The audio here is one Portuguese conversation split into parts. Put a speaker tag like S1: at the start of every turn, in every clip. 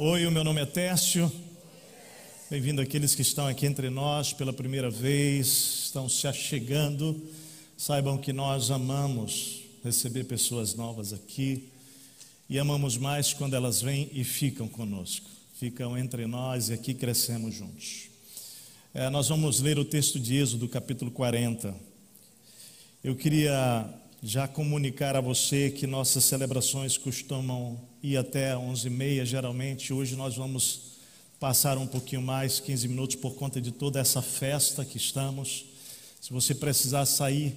S1: Oi, o meu nome é Tércio. Bem-vindo aqueles que estão aqui entre nós pela primeira vez, estão se achegando. Saibam que nós amamos receber pessoas novas aqui e amamos mais quando elas vêm e ficam conosco, ficam entre nós e aqui crescemos juntos. É, nós vamos ler o texto de Êxodo, capítulo 40. Eu queria já comunicar a você que nossas celebrações costumam ir até 11h30, geralmente. Hoje nós vamos passar um pouquinho mais, 15 minutos, por conta de toda essa festa que estamos. Se você precisar sair,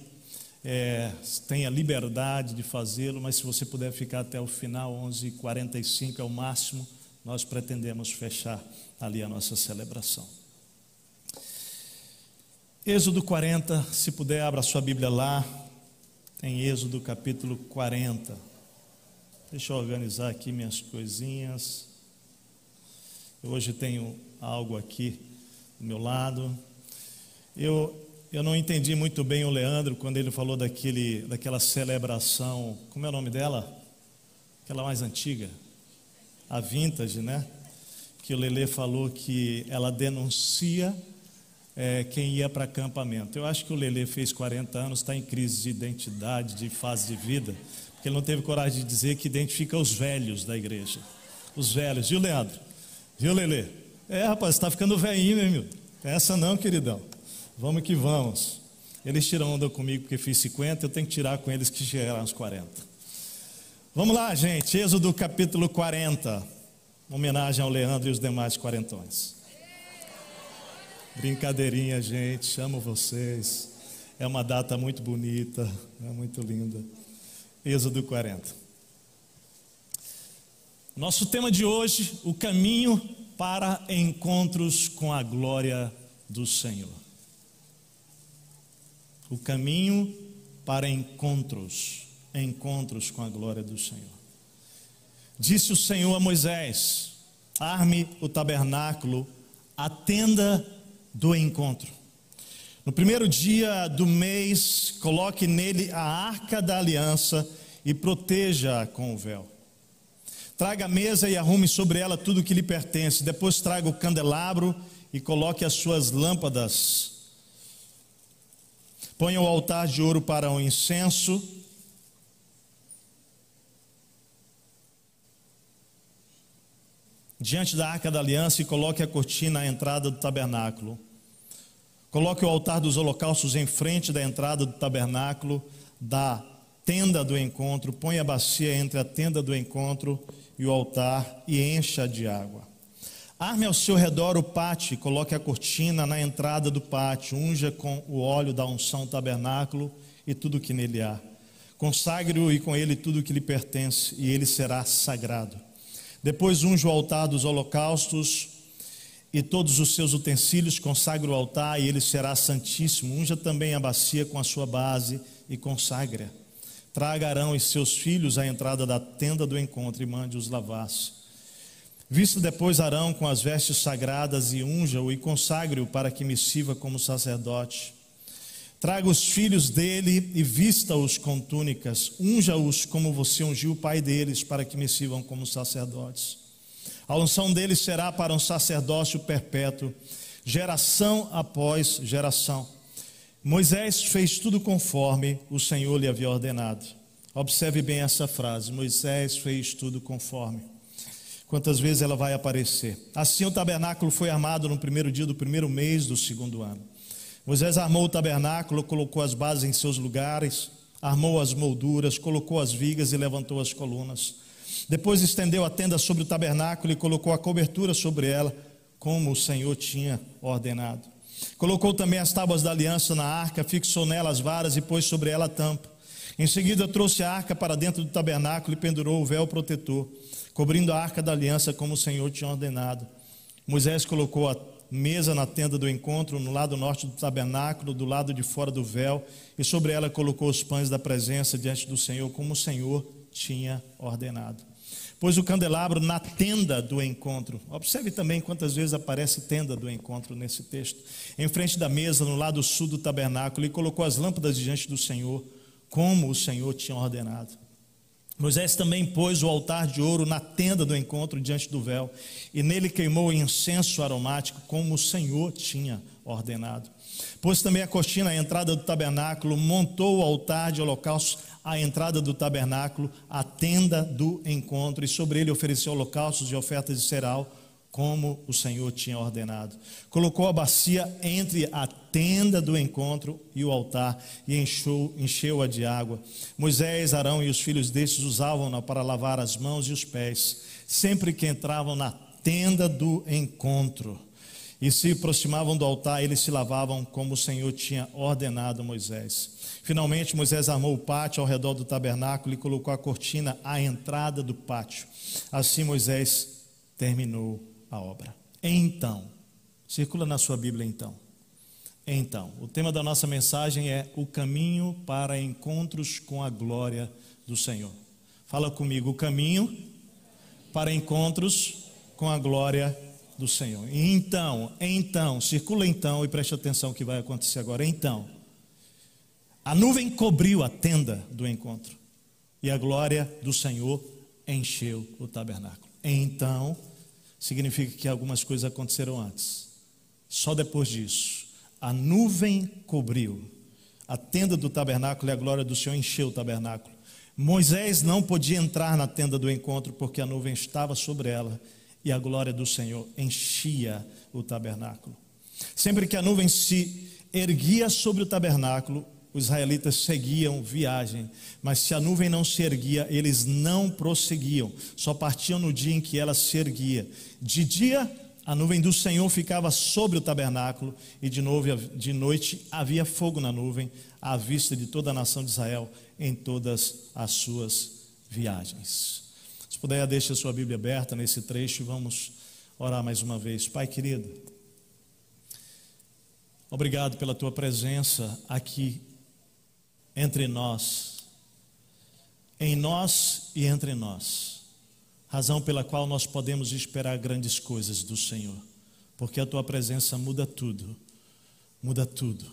S1: é, tenha liberdade de fazê-lo, mas se você puder ficar até o final, 11h45 é o máximo, nós pretendemos fechar ali a nossa celebração. Êxodo 40, se puder, abra sua Bíblia lá, em Êxodo capítulo 40. Deixa eu organizar aqui minhas coisinhas. Eu hoje tenho algo aqui do meu lado. Eu, eu não entendi muito bem o Leandro quando ele falou daquele, daquela celebração. Como é o nome dela? Aquela mais antiga. A vintage, né? Que o Lele falou que ela denuncia é, quem ia para acampamento. Eu acho que o Lele fez 40 anos, está em crise de identidade, de fase de vida, porque ele não teve coragem de dizer que identifica os velhos da igreja. Os velhos, viu, Leandro? Viu, Lele? É, rapaz, está ficando velhinho, hein, meu? Essa não, queridão. Vamos que vamos. Eles tiram onda comigo porque fiz 50, eu tenho que tirar com eles que chegaram aos 40. Vamos lá, gente. Êxodo capítulo 40. Homenagem ao Leandro e os demais quarentões. Brincadeirinha, gente, chamo vocês. É uma data muito bonita, é muito linda. Êxodo 40. Nosso tema de hoje, o caminho para encontros com a glória do Senhor. O caminho para encontros, encontros com a glória do Senhor. Disse o Senhor a Moisés: Arme o tabernáculo, a tenda do encontro. No primeiro dia do mês, coloque nele a arca da aliança e proteja-a com o véu. Traga a mesa e arrume sobre ela tudo o que lhe pertence. Depois traga o candelabro e coloque as suas lâmpadas. Ponha o altar de ouro para o incenso diante da arca da aliança e coloque a cortina à entrada do tabernáculo. Coloque o altar dos holocaustos em frente da entrada do tabernáculo, da tenda do encontro, põe a bacia entre a tenda do encontro e o altar e encha de água. Arme ao seu redor o pátio, coloque a cortina na entrada do pátio, unja com o óleo da unção o tabernáculo e tudo que nele há. Consagre-o e com ele tudo que lhe pertence, e ele será sagrado. Depois unge o altar dos holocaustos e todos os seus utensílios, consagre o altar e ele será santíssimo. Unja também a bacia com a sua base e consagre. Traga Arão e seus filhos à entrada da tenda do encontro e mande-os lavar-se. Vista depois Arão com as vestes sagradas e unja-o e consagre-o para que me sirva como sacerdote. Traga os filhos dele e vista-os com túnicas, unja-os como você ungiu o pai deles, para que me sirvam como sacerdotes. A unção deles será para um sacerdócio perpétuo, geração após geração. Moisés fez tudo conforme o Senhor lhe havia ordenado. Observe bem essa frase: Moisés fez tudo conforme. Quantas vezes ela vai aparecer? Assim o tabernáculo foi armado no primeiro dia do primeiro mês do segundo ano. Moisés armou o tabernáculo, colocou as bases em seus lugares, armou as molduras, colocou as vigas e levantou as colunas. Depois estendeu a tenda sobre o tabernáculo e colocou a cobertura sobre ela, como o Senhor tinha ordenado. Colocou também as tábuas da aliança na arca, fixou nela as varas e pôs sobre ela a tampa. Em seguida trouxe a arca para dentro do tabernáculo e pendurou o véu protetor, cobrindo a arca da aliança como o Senhor tinha ordenado. Moisés colocou a mesa na tenda do encontro, no lado norte do tabernáculo, do lado de fora do véu, e sobre ela colocou os pães da presença diante do Senhor, como o Senhor tinha ordenado. Pôs o candelabro na tenda do encontro. Observe também quantas vezes aparece tenda do encontro nesse texto. Em frente da mesa, no lado sul do tabernáculo, e colocou as lâmpadas diante do Senhor, como o Senhor tinha ordenado. Moisés também pôs o altar de ouro na tenda do encontro diante do véu, e nele queimou incenso aromático, como o Senhor tinha ordenado. Pôs também a cortina à entrada do tabernáculo, montou o altar de holocausto à entrada do tabernáculo, a tenda do encontro, e sobre ele ofereceu holocaustos e ofertas de cereal como o Senhor tinha ordenado. Colocou a bacia entre a tenda do encontro e o altar e encheu, encheu-a de água. Moisés, Arão e os filhos destes usavam-na para lavar as mãos e os pés, sempre que entravam na tenda do encontro. E se aproximavam do altar, eles se lavavam como o Senhor tinha ordenado a Moisés. Finalmente, Moisés armou o pátio ao redor do tabernáculo e colocou a cortina à entrada do pátio. Assim, Moisés terminou a obra. Então, circula na sua Bíblia então. Então, o tema da nossa mensagem é o caminho para encontros com a glória do Senhor. Fala comigo, o caminho para encontros com a glória do Senhor. Então, então, circula então e preste atenção o que vai acontecer agora. Então, a nuvem cobriu a tenda do encontro e a glória do Senhor encheu o tabernáculo. Então, significa que algumas coisas aconteceram antes. Só depois disso, a nuvem cobriu a tenda do tabernáculo e a glória do Senhor encheu o tabernáculo. Moisés não podia entrar na tenda do encontro porque a nuvem estava sobre ela e a glória do Senhor enchia o tabernáculo. Sempre que a nuvem se erguia sobre o tabernáculo, os israelitas seguiam viagem, mas se a nuvem não se erguia, eles não prosseguiam, só partiam no dia em que ela se erguia. De dia, a nuvem do Senhor ficava sobre o tabernáculo, e de, novo, de noite havia fogo na nuvem, à vista de toda a nação de Israel, em todas as suas viagens. Se puder, deixe a sua Bíblia aberta nesse trecho e vamos orar mais uma vez. Pai querido, obrigado pela tua presença aqui entre nós, em nós e entre nós, razão pela qual nós podemos esperar grandes coisas do Senhor, porque a tua presença muda tudo, muda tudo,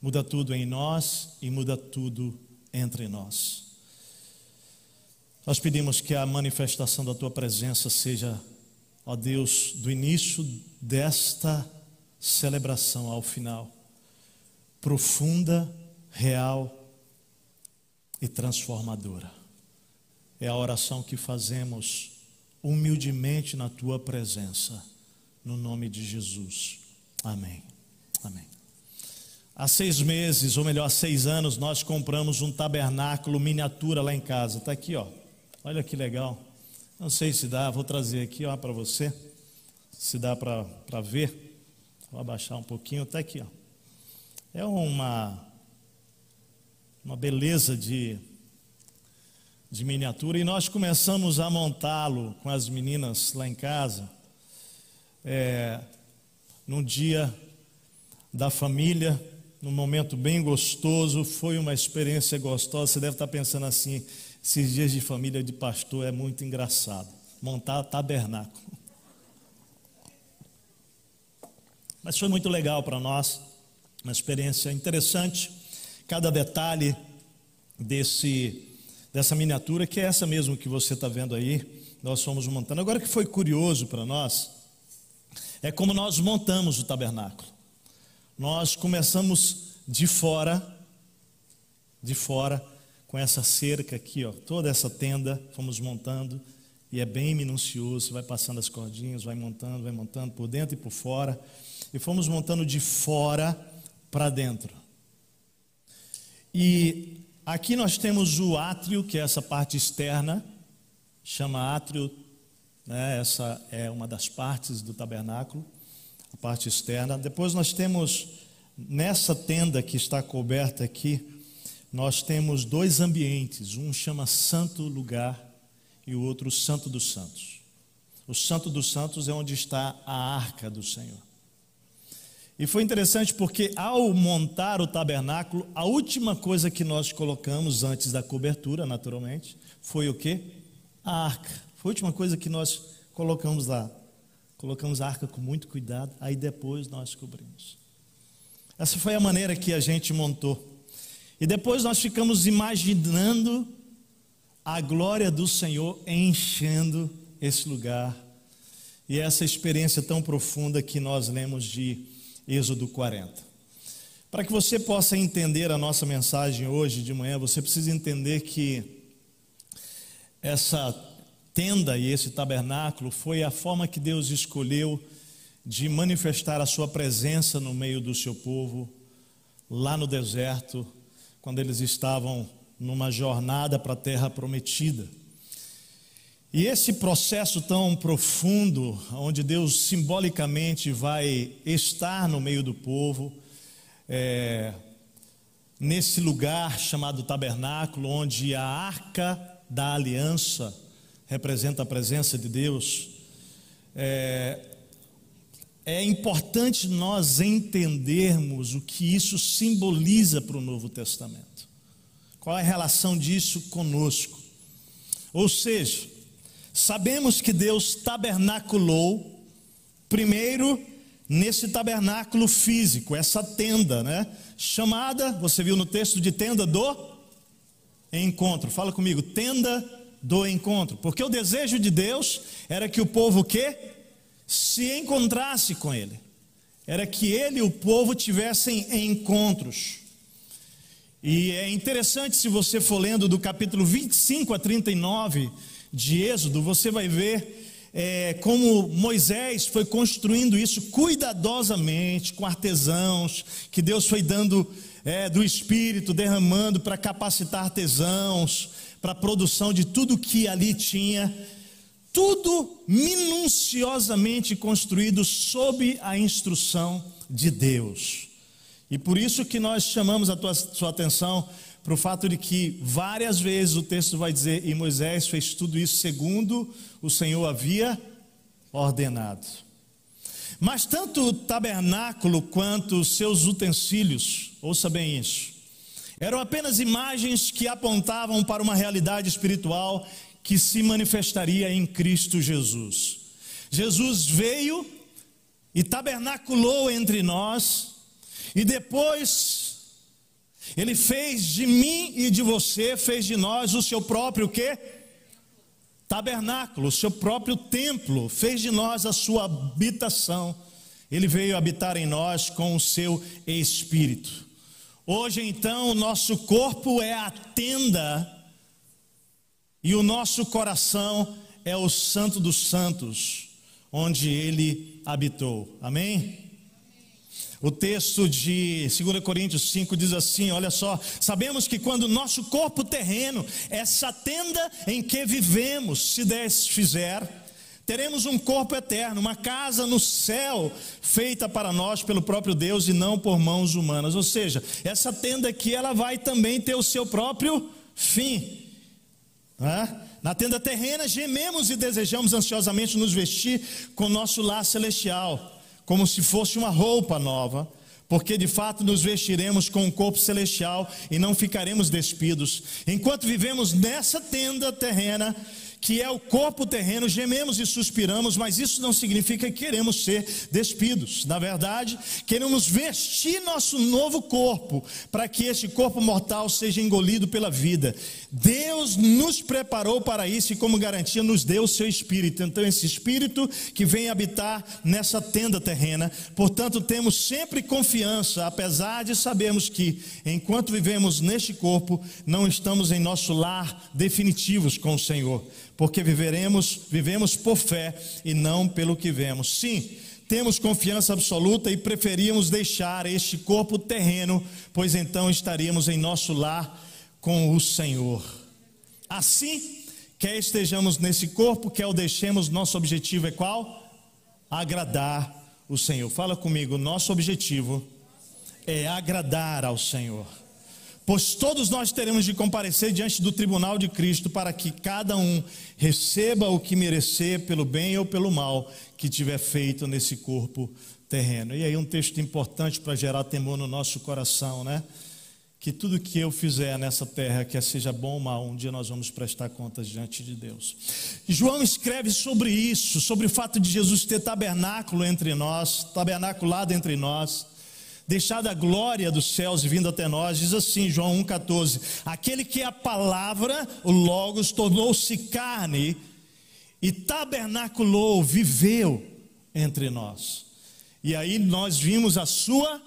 S1: muda tudo em nós e muda tudo entre nós. Nós pedimos que a manifestação da tua presença seja, ó Deus, do início desta celebração ao final, profunda real e transformadora. É a oração que fazemos humildemente na tua presença, no nome de Jesus. Amém. Amém. Há seis meses, ou melhor, há seis anos, nós compramos um tabernáculo miniatura lá em casa. Está aqui, ó. Olha que legal. Não sei se dá, vou trazer aqui ó para você. Se dá para ver. Vou abaixar um pouquinho. Está aqui, ó. É uma uma beleza de, de miniatura, e nós começamos a montá-lo com as meninas lá em casa, é, num dia da família, num momento bem gostoso, foi uma experiência gostosa. Você deve estar pensando assim: esses dias de família de pastor é muito engraçado. Montar tabernáculo. Mas foi muito legal para nós, uma experiência interessante cada detalhe desse dessa miniatura, que é essa mesmo que você está vendo aí, nós fomos montando. Agora que foi curioso para nós, é como nós montamos o tabernáculo. Nós começamos de fora, de fora, com essa cerca aqui, ó, toda essa tenda, fomos montando, e é bem minucioso, vai passando as cordinhas, vai montando, vai montando por dentro e por fora, e fomos montando de fora para dentro. E aqui nós temos o átrio, que é essa parte externa, chama átrio, né? essa é uma das partes do tabernáculo, a parte externa. Depois nós temos, nessa tenda que está coberta aqui, nós temos dois ambientes, um chama Santo Lugar e o outro Santo dos Santos. O Santo dos Santos é onde está a arca do Senhor. E foi interessante porque ao montar o tabernáculo, a última coisa que nós colocamos antes da cobertura, naturalmente, foi o que? A arca. Foi a última coisa que nós colocamos lá. Colocamos a arca com muito cuidado, aí depois nós cobrimos. Essa foi a maneira que a gente montou. E depois nós ficamos imaginando a glória do Senhor enchendo esse lugar e essa experiência tão profunda que nós lemos de Êxodo 40. Para que você possa entender a nossa mensagem hoje de manhã, você precisa entender que essa tenda e esse tabernáculo foi a forma que Deus escolheu de manifestar a sua presença no meio do seu povo, lá no deserto, quando eles estavam numa jornada para a terra prometida. E esse processo tão profundo, onde Deus simbolicamente vai estar no meio do povo, é, nesse lugar chamado tabernáculo, onde a arca da aliança representa a presença de Deus, é, é importante nós entendermos o que isso simboliza para o Novo Testamento. Qual é a relação disso conosco? Ou seja, sabemos que Deus tabernaculou primeiro nesse tabernáculo físico, essa tenda, né? Chamada, você viu no texto de tenda do encontro. Fala comigo, tenda do encontro. Porque o desejo de Deus era que o povo que se encontrasse com ele. Era que ele e o povo tivessem encontros. E é interessante, se você for lendo do capítulo 25 a 39 de Êxodo, você vai ver é, como Moisés foi construindo isso cuidadosamente, com artesãos, que Deus foi dando é, do Espírito, derramando para capacitar artesãos, para a produção de tudo que ali tinha tudo minuciosamente construído sob a instrução de Deus. E por isso que nós chamamos a tua, sua atenção para o fato de que várias vezes o texto vai dizer, e Moisés fez tudo isso segundo o Senhor havia ordenado. Mas tanto o tabernáculo quanto os seus utensílios, ouça bem isso, eram apenas imagens que apontavam para uma realidade espiritual que se manifestaria em Cristo Jesus. Jesus veio e tabernaculou entre nós, e depois ele fez de mim e de você, fez de nós o seu próprio quê? Tabernáculo, o seu próprio templo, fez de nós a sua habitação. Ele veio habitar em nós com o seu espírito. Hoje então, o nosso corpo é a tenda e o nosso coração é o Santo dos Santos, onde ele habitou. Amém? O texto de 2 Coríntios 5 diz assim: olha só, sabemos que quando nosso corpo terreno, essa tenda em que vivemos, se desfizer, teremos um corpo eterno, uma casa no céu, feita para nós pelo próprio Deus e não por mãos humanas. Ou seja, essa tenda aqui, ela vai também ter o seu próprio fim. Na tenda terrena, gememos e desejamos ansiosamente nos vestir com nosso lar celestial, como se fosse uma roupa nova, porque de fato nos vestiremos com o um corpo celestial e não ficaremos despidos. Enquanto vivemos nessa tenda terrena, que é o corpo terreno, gememos e suspiramos, mas isso não significa que queremos ser despidos. Na verdade, queremos vestir nosso novo corpo, para que este corpo mortal seja engolido pela vida. Deus nos preparou para isso e, como garantia, nos deu o seu espírito. Então, esse espírito que vem habitar nessa tenda terrena, portanto, temos sempre confiança, apesar de sabermos que, enquanto vivemos neste corpo, não estamos em nosso lar definitivos com o Senhor porque viveremos, vivemos por fé e não pelo que vemos. Sim, temos confiança absoluta e preferimos deixar este corpo terreno, pois então estaríamos em nosso lar com o Senhor. Assim, quer estejamos nesse corpo, quer o deixemos, nosso objetivo é qual? Agradar o Senhor. Fala comigo, nosso objetivo é agradar ao Senhor. Pois todos nós teremos de comparecer diante do tribunal de Cristo para que cada um receba o que merecer pelo bem ou pelo mal que tiver feito nesse corpo terreno. E aí um texto importante para gerar temor no nosso coração, né? Que tudo que eu fizer nessa terra, quer seja bom ou mal, um dia nós vamos prestar contas diante de Deus. João escreve sobre isso, sobre o fato de Jesus ter tabernáculo entre nós, tabernaculado entre nós deixado a glória dos céus e vindo até nós, diz assim, João 1,14: Aquele que é a palavra, o Logos, tornou-se carne e tabernaculou, viveu entre nós. E aí nós vimos a sua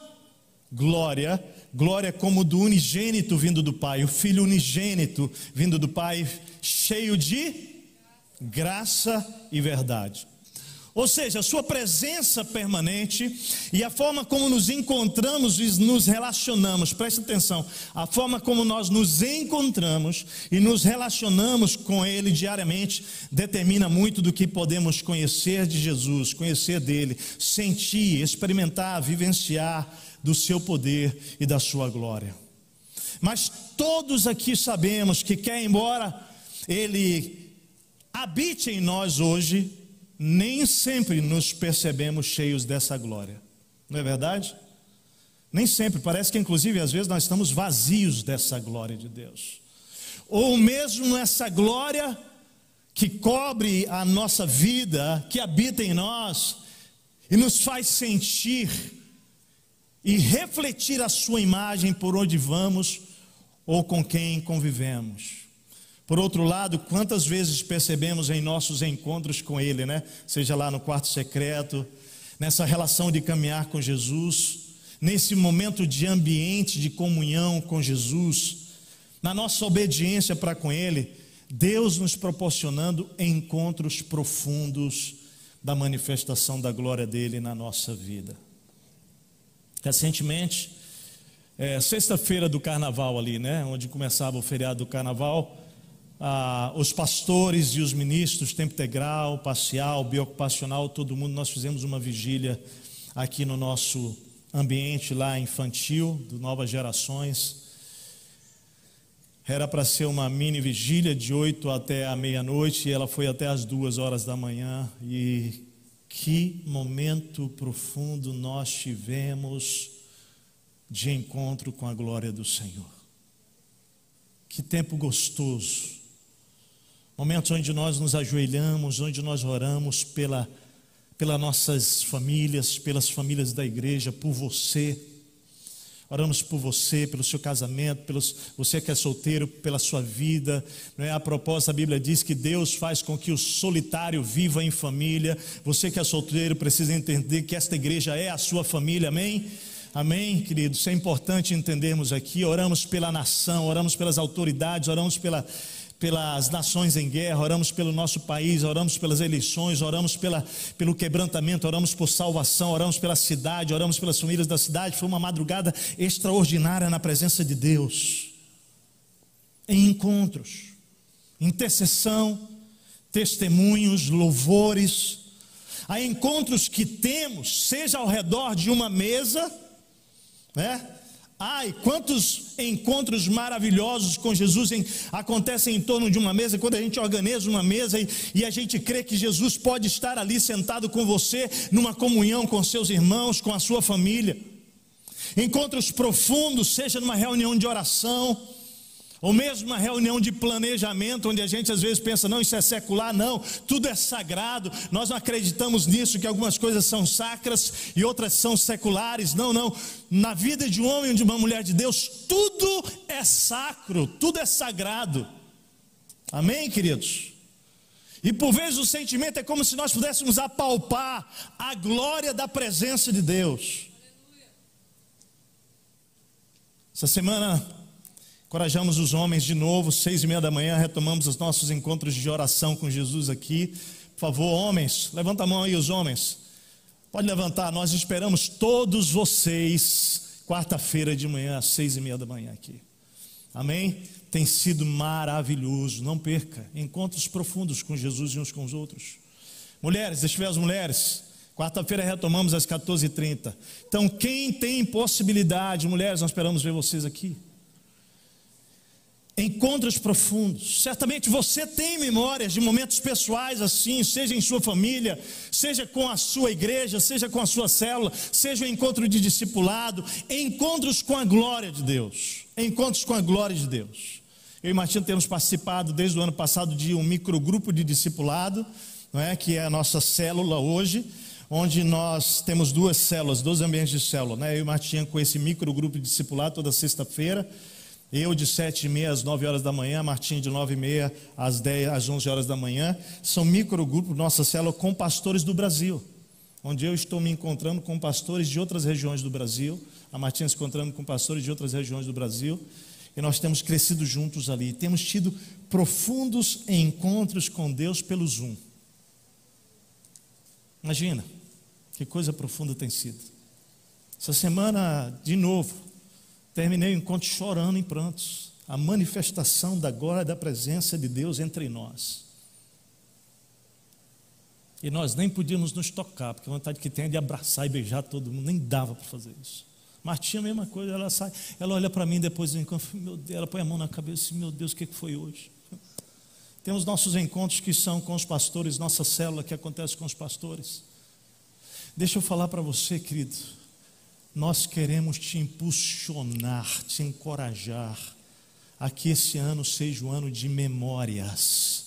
S1: glória, glória como do unigênito vindo do Pai, o Filho unigênito vindo do Pai, cheio de graça e verdade. Ou seja, a sua presença permanente e a forma como nos encontramos e nos relacionamos, preste atenção, a forma como nós nos encontramos e nos relacionamos com Ele diariamente determina muito do que podemos conhecer de Jesus, conhecer dele, sentir, experimentar, vivenciar do seu poder e da sua glória. Mas todos aqui sabemos que, quer embora Ele habite em nós hoje, nem sempre nos percebemos cheios dessa glória, não é verdade? Nem sempre, parece que inclusive às vezes nós estamos vazios dessa glória de Deus, ou mesmo essa glória que cobre a nossa vida, que habita em nós e nos faz sentir e refletir a Sua imagem por onde vamos ou com quem convivemos. Por outro lado, quantas vezes percebemos em nossos encontros com Ele, né? Seja lá no quarto secreto, nessa relação de caminhar com Jesus, nesse momento de ambiente de comunhão com Jesus, na nossa obediência para com Ele, Deus nos proporcionando encontros profundos da manifestação da glória dele na nossa vida. Recentemente, é, sexta-feira do carnaval ali, né? Onde começava o feriado do carnaval ah, os pastores e os ministros, tempo integral, parcial, biocupacional, todo mundo, nós fizemos uma vigília aqui no nosso ambiente lá infantil, do Novas Gerações. Era para ser uma mini vigília de 8 até a meia-noite e ela foi até as duas horas da manhã. E que momento profundo nós tivemos de encontro com a glória do Senhor. Que tempo gostoso momentos onde nós nos ajoelhamos, onde nós oramos pela, pelas nossas famílias, pelas famílias da igreja, por você. Oramos por você, pelo seu casamento, pelos você que é solteiro, pela sua vida. Não é? A propósito, a Bíblia diz que Deus faz com que o solitário viva em família. Você que é solteiro precisa entender que esta igreja é a sua família, amém? Amém, queridos? Isso é importante entendermos aqui. Oramos pela nação, oramos pelas autoridades, oramos pela pelas nações em guerra, oramos pelo nosso país, oramos pelas eleições, oramos pela, pelo quebrantamento, oramos por salvação, oramos pela cidade, oramos pelas famílias da cidade. Foi uma madrugada extraordinária na presença de Deus, em encontros, intercessão, testemunhos, louvores. Há encontros que temos, seja ao redor de uma mesa, né? Ai, quantos encontros maravilhosos com Jesus em, acontecem em torno de uma mesa, quando a gente organiza uma mesa e, e, a gente crê que Jesus pode estar ali sentado com você, numa comunhão com seus irmãos, com a sua família. Encontros profundos, seja numa reunião de oração, ou mesmo uma reunião de planejamento, onde a gente às vezes pensa, não, isso é secular, não, tudo é sagrado, nós não acreditamos nisso, que algumas coisas são sacras e outras são seculares. Não, não. Na vida de um homem ou de uma mulher de Deus, tudo é sacro, tudo é sagrado. Amém, queridos? E por vezes o sentimento é como se nós pudéssemos apalpar a glória da presença de Deus. Essa semana Encorajamos os homens de novo, seis e meia da manhã, retomamos os nossos encontros de oração com Jesus aqui. Por favor, homens, levanta a mão aí, os homens. Pode levantar, nós esperamos todos vocês, quarta-feira de manhã, às seis e meia da manhã aqui. Amém? Tem sido maravilhoso, não perca. Encontros profundos com Jesus e uns com os outros. Mulheres, deixa eu ver as mulheres. Quarta-feira retomamos às 14h30. Então, quem tem possibilidade, mulheres, nós esperamos ver vocês aqui encontros profundos. Certamente você tem memórias de momentos pessoais assim, seja em sua família, seja com a sua igreja, seja com a sua célula, seja um encontro de discipulado, encontros com a glória de Deus. Encontros com a glória de Deus. Eu e Martinho temos participado desde o ano passado de um microgrupo de discipulado, não é, que é a nossa célula hoje, onde nós temos duas células, dois ambientes de célula, né? Eu e Martinha com esse microgrupo de discipulado toda sexta-feira. Eu de sete e meia às nove horas da manhã, Martinha de nove e meia às dez, às onze horas da manhã. São microgrupos, nossa célula, com pastores do Brasil, onde eu estou me encontrando com pastores de outras regiões do Brasil, a Martinha se encontrando com pastores de outras regiões do Brasil, e nós temos crescido juntos ali, temos tido profundos encontros com Deus pelo Zoom. Imagina, que coisa profunda tem sido. Essa semana, de novo, terminei o encontro chorando em prantos. A manifestação da glória da presença de Deus entre nós. E nós nem podíamos nos tocar, porque a vontade que tem é de abraçar e beijar todo mundo, nem dava para fazer isso. Martinha, a mesma coisa, ela sai, ela olha para mim depois do encontro, meu Deus, ela põe a mão na cabeça e meu Deus, o que foi hoje? Temos nossos encontros que são com os pastores, nossa célula que acontece com os pastores. Deixa eu falar para você, querido. Nós queremos te impulsionar, te encorajar a que esse ano seja o ano de memórias,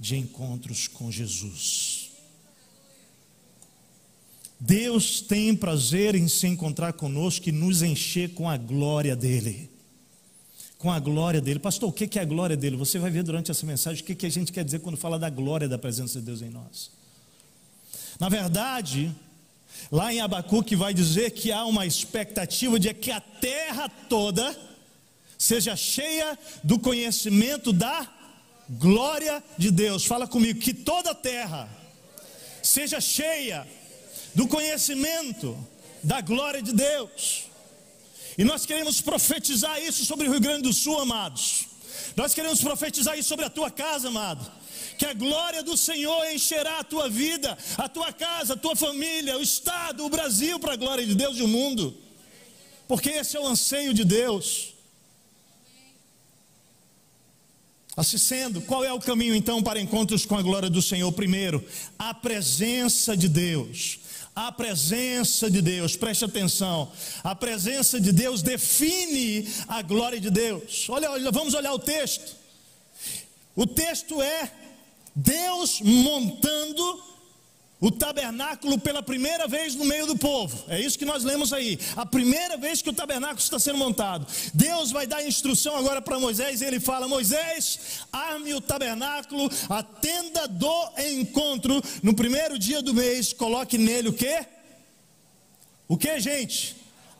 S1: de encontros com Jesus. Deus tem prazer em se encontrar conosco e nos encher com a glória dEle. Com a glória dEle. Pastor, o que é a glória dEle? Você vai ver durante essa mensagem o que a gente quer dizer quando fala da glória da presença de Deus em nós. Na verdade, Lá em Abacuque vai dizer que há uma expectativa de que a terra toda seja cheia do conhecimento da glória de Deus. Fala comigo, que toda a terra seja cheia do conhecimento da glória de Deus. E nós queremos profetizar isso sobre o Rio Grande do Sul, amados. Nós queremos profetizar isso sobre a tua casa, amado que a glória do Senhor encherá a tua vida, a tua casa, a tua família, o Estado, o Brasil, para a glória de Deus e o mundo, porque esse é o anseio de Deus. Assim sendo, qual é o caminho então para encontros com a glória do Senhor? Primeiro, a presença de Deus. A presença de Deus, preste atenção. A presença de Deus define a glória de Deus. Olha, olha, vamos olhar o texto. O texto é Deus montando o tabernáculo pela primeira vez no meio do povo. É isso que nós lemos aí. A primeira vez que o tabernáculo está sendo montado. Deus vai dar instrução agora para Moisés e ele fala: Moisés, arme o tabernáculo, a tenda do encontro, no primeiro dia do mês, coloque nele o que? O que, gente?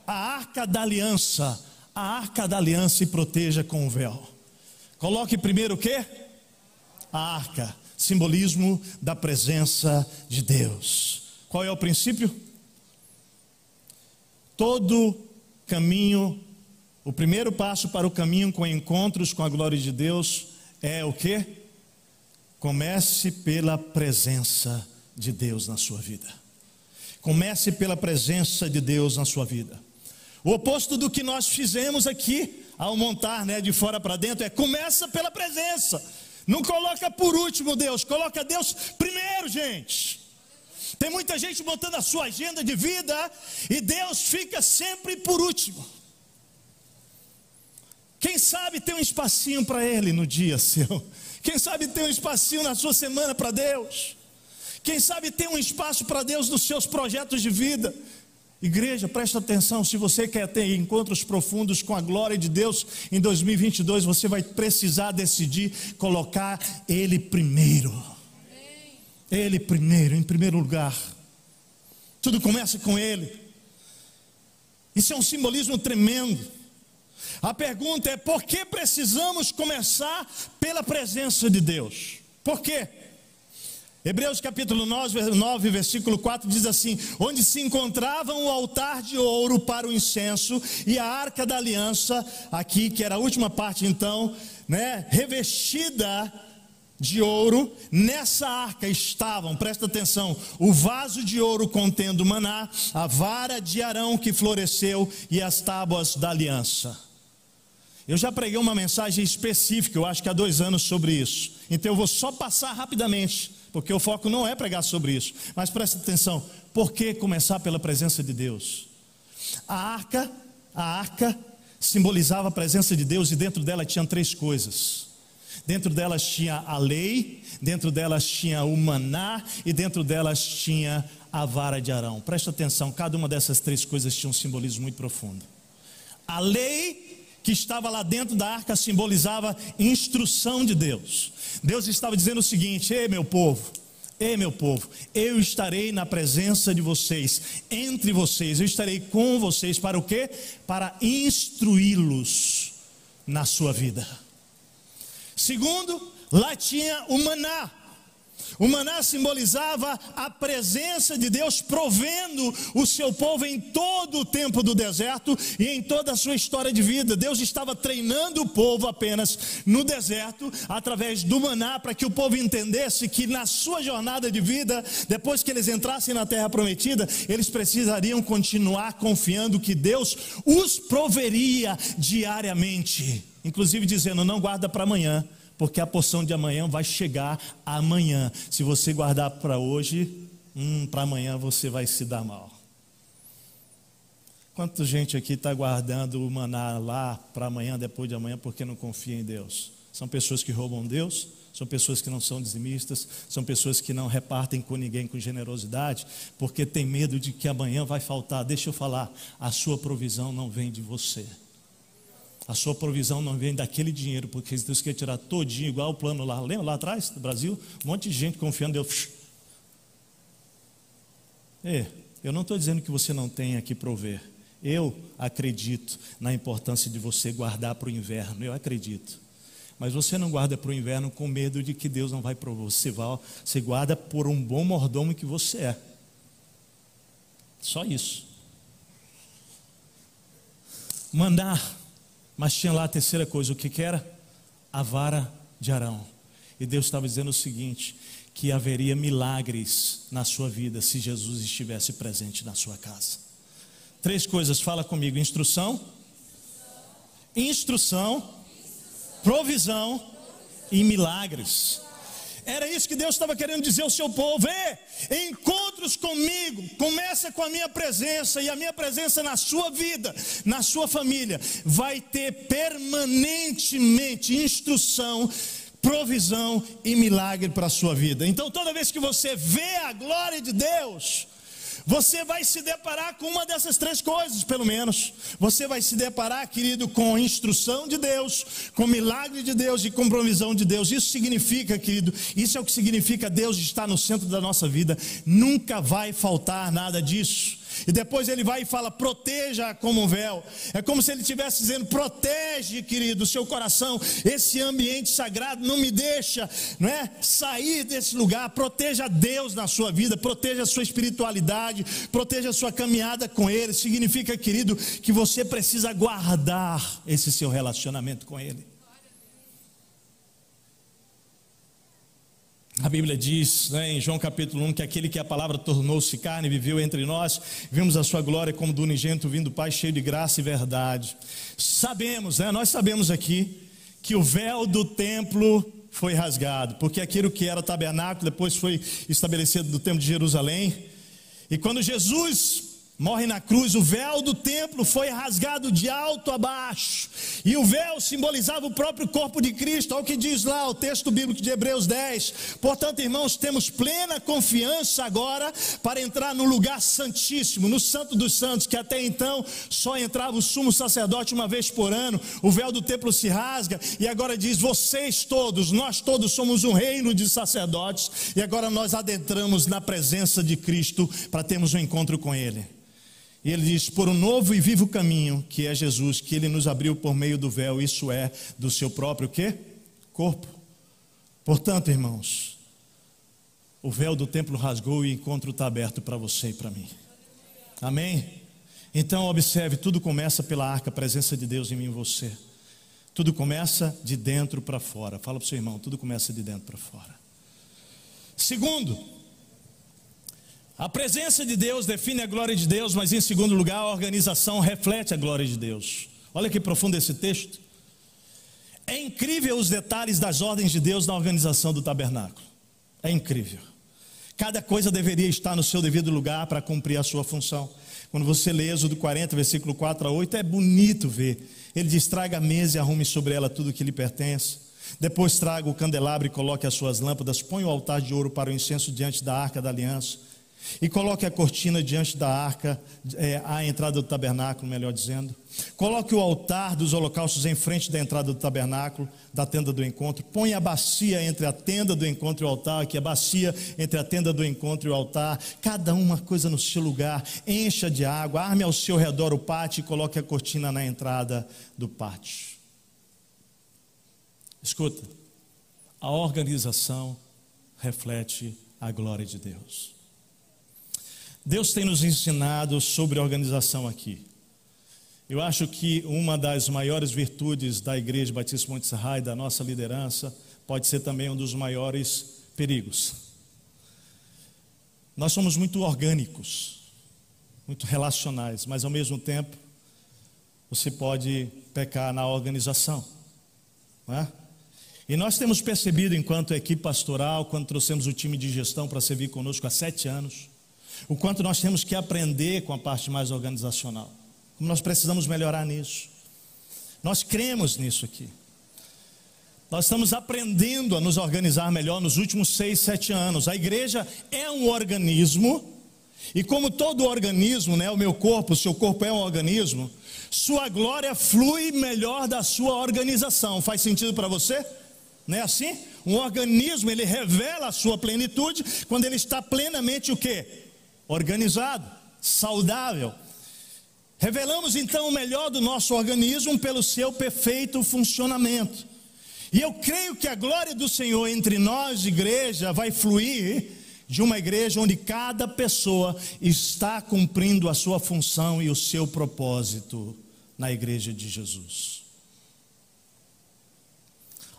S1: A arca da aliança. A arca da aliança e proteja com o véu. Coloque primeiro o que? A arca simbolismo da presença de Deus. Qual é o princípio? Todo caminho, o primeiro passo para o caminho com encontros com a glória de Deus é o que? Comece pela presença de Deus na sua vida. Comece pela presença de Deus na sua vida. O oposto do que nós fizemos aqui ao montar, né, de fora para dentro é começa pela presença. Não coloca por último Deus, coloca Deus primeiro, gente. Tem muita gente botando a sua agenda de vida e Deus fica sempre por último. Quem sabe tem um espacinho para Ele no dia seu. Quem sabe tem um espacinho na sua semana para Deus. Quem sabe tem um espaço para Deus nos seus projetos de vida. Igreja, presta atenção, se você quer ter encontros profundos com a glória de Deus em 2022, você vai precisar decidir colocar Ele primeiro. Ele primeiro, em primeiro lugar. Tudo começa com Ele. Isso é um simbolismo tremendo. A pergunta é: por que precisamos começar pela presença de Deus? Por quê? Hebreus capítulo 9, versículo 4 diz assim: Onde se encontravam o altar de ouro para o incenso e a arca da aliança, aqui, que era a última parte então, né, revestida de ouro, nessa arca estavam, presta atenção, o vaso de ouro contendo maná, a vara de Arão que floresceu e as tábuas da aliança. Eu já preguei uma mensagem específica, eu acho que há dois anos, sobre isso. Então eu vou só passar rapidamente porque o foco não é pregar sobre isso. Mas preste atenção, por que começar pela presença de Deus? A arca, a arca simbolizava a presença de Deus e dentro dela tinha três coisas. Dentro delas tinha a lei, dentro delas tinha o maná e dentro delas tinha a vara de Arão. Presta atenção, cada uma dessas três coisas tinha um simbolismo muito profundo. A lei que estava lá dentro da arca simbolizava instrução de Deus. Deus estava dizendo o seguinte: Ei, meu povo, ei, meu povo, eu estarei na presença de vocês, entre vocês, eu estarei com vocês para o quê? Para instruí-los na sua vida. Segundo, lá tinha o maná. O maná simbolizava a presença de Deus provendo o seu povo em todo o tempo do deserto e em toda a sua história de vida. Deus estava treinando o povo apenas no deserto, através do maná, para que o povo entendesse que na sua jornada de vida, depois que eles entrassem na terra prometida, eles precisariam continuar confiando que Deus os proveria diariamente, inclusive dizendo: não guarda para amanhã porque a porção de amanhã vai chegar amanhã. Se você guardar para hoje, hum, para amanhã você vai se dar mal. Quanta gente aqui está guardando o maná lá para amanhã, depois de amanhã, porque não confia em Deus? São pessoas que roubam Deus, são pessoas que não são dizimistas, são pessoas que não repartem com ninguém com generosidade, porque tem medo de que amanhã vai faltar. Deixa eu falar, a sua provisão não vem de você. A sua provisão não vem daquele dinheiro, porque Deus quer tirar todinho, igual o plano lá. Lembra lá atrás, no Brasil? Um monte de gente confiando em Deus. É, eu não estou dizendo que você não tenha que prover. Eu acredito na importância de você guardar para o inverno. Eu acredito. Mas você não guarda para o inverno com medo de que Deus não vai para você. Você guarda por um bom mordomo que você é. Só isso. Mandar mas tinha lá a terceira coisa, o que, que era? A vara de Arão. E Deus estava dizendo o seguinte: que haveria milagres na sua vida se Jesus estivesse presente na sua casa. Três coisas, fala comigo: instrução, instrução, provisão e milagres. Era isso que Deus estava querendo dizer ao seu povo: Ei, encontros comigo, começa com a minha presença, e a minha presença na sua vida, na sua família, vai ter permanentemente instrução, provisão e milagre para a sua vida. Então, toda vez que você vê a glória de Deus, você vai se deparar com uma dessas três coisas, pelo menos. Você vai se deparar, querido, com instrução de Deus, com milagre de Deus e com provisão de Deus. Isso significa, querido, isso é o que significa Deus estar no centro da nossa vida. Nunca vai faltar nada disso. E depois ele vai e fala: proteja como um véu. É como se ele estivesse dizendo: protege, querido, o seu coração, esse ambiente sagrado, não me deixa não é, sair desse lugar. Proteja Deus na sua vida, proteja a sua espiritualidade, proteja a sua caminhada com Ele. Significa, querido, que você precisa guardar esse seu relacionamento com Ele. A Bíblia diz né, em João capítulo 1 que aquele que a palavra tornou-se carne viveu entre nós, vimos a sua glória como do unigênito vindo do Pai, cheio de graça e verdade. Sabemos, né, nós sabemos aqui, que o véu do templo foi rasgado, porque aquilo que era tabernáculo depois foi estabelecido no templo de Jerusalém. E quando Jesus morre na cruz, o véu do templo foi rasgado de alto a baixo, e o véu simbolizava o próprio corpo de Cristo, olha o que diz lá o texto bíblico de Hebreus 10. Portanto, irmãos, temos plena confiança agora para entrar no lugar santíssimo, no Santo dos Santos, que até então só entrava o sumo sacerdote uma vez por ano, o véu do templo se rasga, e agora diz: vocês todos, nós todos somos um reino de sacerdotes, e agora nós adentramos na presença de Cristo para termos um encontro com Ele. E ele diz: por um novo e vivo caminho, que é Jesus, que ele nos abriu por meio do véu, isso é, do seu próprio quê? Corpo. Portanto, irmãos, o véu do templo rasgou e o encontro está aberto para você e para mim. Amém? Então, observe: tudo começa pela arca, a presença de Deus em mim e você. Tudo começa de dentro para fora. Fala para o seu irmão: tudo começa de dentro para fora. Segundo, a presença de Deus define a glória de Deus, mas em segundo lugar, a organização reflete a glória de Deus. Olha que profundo esse texto. É incrível os detalhes das ordens de Deus na organização do tabernáculo. É incrível. Cada coisa deveria estar no seu devido lugar para cumprir a sua função. Quando você lê Êxodo 40, versículo 4 a 8, é bonito ver. Ele diz: traga a mesa e arrume sobre ela tudo que lhe pertence. Depois traga o candelabro e coloque as suas lâmpadas, põe o altar de ouro para o incenso diante da arca da aliança e coloque a cortina diante da arca, é, à entrada do tabernáculo, melhor dizendo. Coloque o altar dos holocaustos em frente da entrada do tabernáculo, da tenda do encontro. Põe a bacia entre a tenda do encontro e o altar, aqui a bacia entre a tenda do encontro e o altar. Cada uma coisa no seu lugar. Encha de água, arme ao seu redor o pátio e coloque a cortina na entrada do pátio. Escuta, a organização reflete a glória de Deus. Deus tem nos ensinado sobre organização aqui. Eu acho que uma das maiores virtudes da Igreja Batista Monte e da nossa liderança pode ser também um dos maiores perigos. Nós somos muito orgânicos, muito relacionais, mas ao mesmo tempo você pode pecar na organização. Não é? E nós temos percebido, enquanto equipe pastoral, quando trouxemos o time de gestão para servir conosco há sete anos, o quanto nós temos que aprender com a parte mais organizacional. Como nós precisamos melhorar nisso. Nós cremos nisso aqui. Nós estamos aprendendo a nos organizar melhor nos últimos seis, sete anos. A igreja é um organismo, e como todo organismo, né, o meu corpo, o seu corpo é um organismo, sua glória flui melhor da sua organização. Faz sentido para você? Não é assim? Um organismo, ele revela a sua plenitude quando ele está plenamente o quê? Organizado, saudável. Revelamos então o melhor do nosso organismo pelo seu perfeito funcionamento. E eu creio que a glória do Senhor entre nós, igreja, vai fluir de uma igreja onde cada pessoa está cumprindo a sua função e o seu propósito na igreja de Jesus.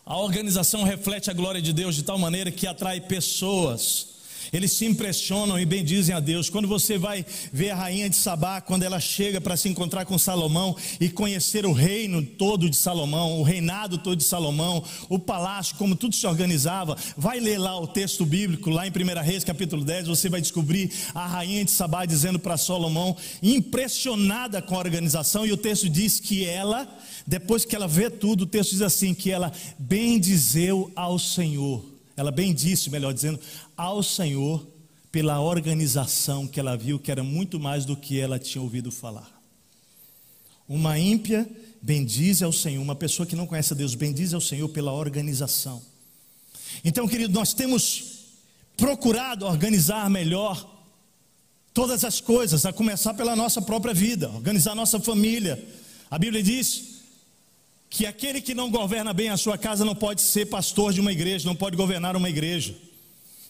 S1: A organização reflete a glória de Deus de tal maneira que atrai pessoas eles se impressionam e bendizem a Deus. Quando você vai ver a rainha de Sabá, quando ela chega para se encontrar com Salomão e conhecer o reino todo de Salomão, o reinado todo de Salomão, o palácio, como tudo se organizava, vai ler lá o texto bíblico, lá em 1 Reis, capítulo 10, você vai descobrir a rainha de Sabá dizendo para Salomão, impressionada com a organização, e o texto diz que ela, depois que ela vê tudo, o texto diz assim: que ela bendizeu ao Senhor. Ela bem disse, melhor dizendo, ao Senhor pela organização que ela viu, que era muito mais do que ela tinha ouvido falar. Uma ímpia bendize ao Senhor, uma pessoa que não conhece a Deus bendize ao Senhor pela organização. Então, querido, nós temos procurado organizar melhor todas as coisas, a começar pela nossa própria vida, organizar nossa família. A Bíblia diz que aquele que não governa bem a sua casa não pode ser pastor de uma igreja, não pode governar uma igreja.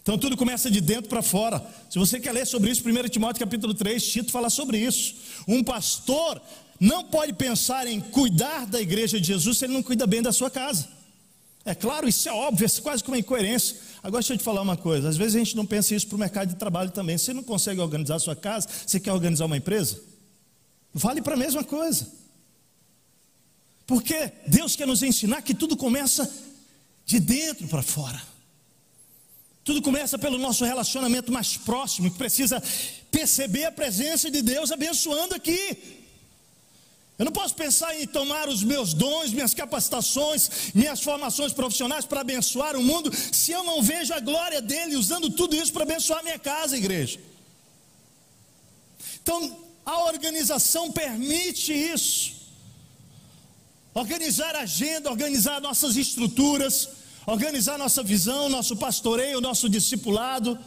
S1: Então tudo começa de dentro para fora. Se você quer ler sobre isso, 1 Timóteo capítulo 3, Tito fala sobre isso. Um pastor não pode pensar em cuidar da igreja de Jesus se ele não cuida bem da sua casa. É claro, isso é óbvio, é quase como uma incoerência. Agora deixa eu te falar uma coisa: às vezes a gente não pensa isso para o mercado de trabalho também. Você não consegue organizar a sua casa, você quer organizar uma empresa? Vale para a mesma coisa. Porque Deus quer nos ensinar que tudo começa de dentro para fora. Tudo começa pelo nosso relacionamento mais próximo, que precisa perceber a presença de Deus abençoando aqui. Eu não posso pensar em tomar os meus dons, minhas capacitações, minhas formações profissionais para abençoar o mundo, se eu não vejo a glória dele usando tudo isso para abençoar minha casa, igreja. Então, a organização permite isso organizar a agenda, organizar nossas estruturas, organizar nossa visão, nosso pastoreio, nosso discipulado.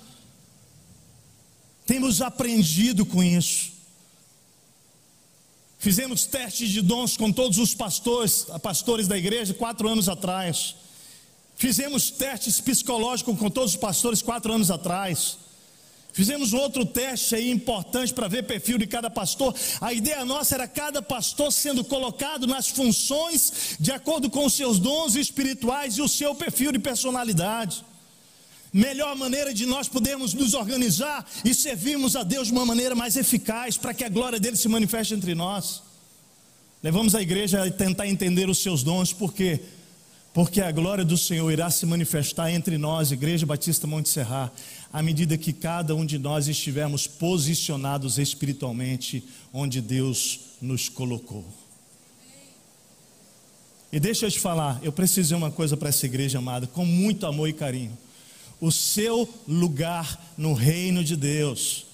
S1: Temos aprendido com isso. Fizemos testes de dons com todos os pastores, pastores da igreja, quatro anos atrás. Fizemos testes psicológicos com todos os pastores quatro anos atrás. Fizemos outro teste aí importante para ver perfil de cada pastor. A ideia nossa era cada pastor sendo colocado nas funções de acordo com os seus dons espirituais e o seu perfil de personalidade. Melhor maneira de nós podermos nos organizar e servirmos a Deus de uma maneira mais eficaz para que a glória dele se manifeste entre nós. Levamos a igreja a tentar entender os seus dons, porque porque a glória do Senhor irá se manifestar entre nós, Igreja Batista Monte Serra, à medida que cada um de nós estivermos posicionados espiritualmente onde Deus nos colocou. E deixa eu te falar, eu preciso dizer uma coisa para essa igreja amada, com muito amor e carinho. O seu lugar no reino de Deus,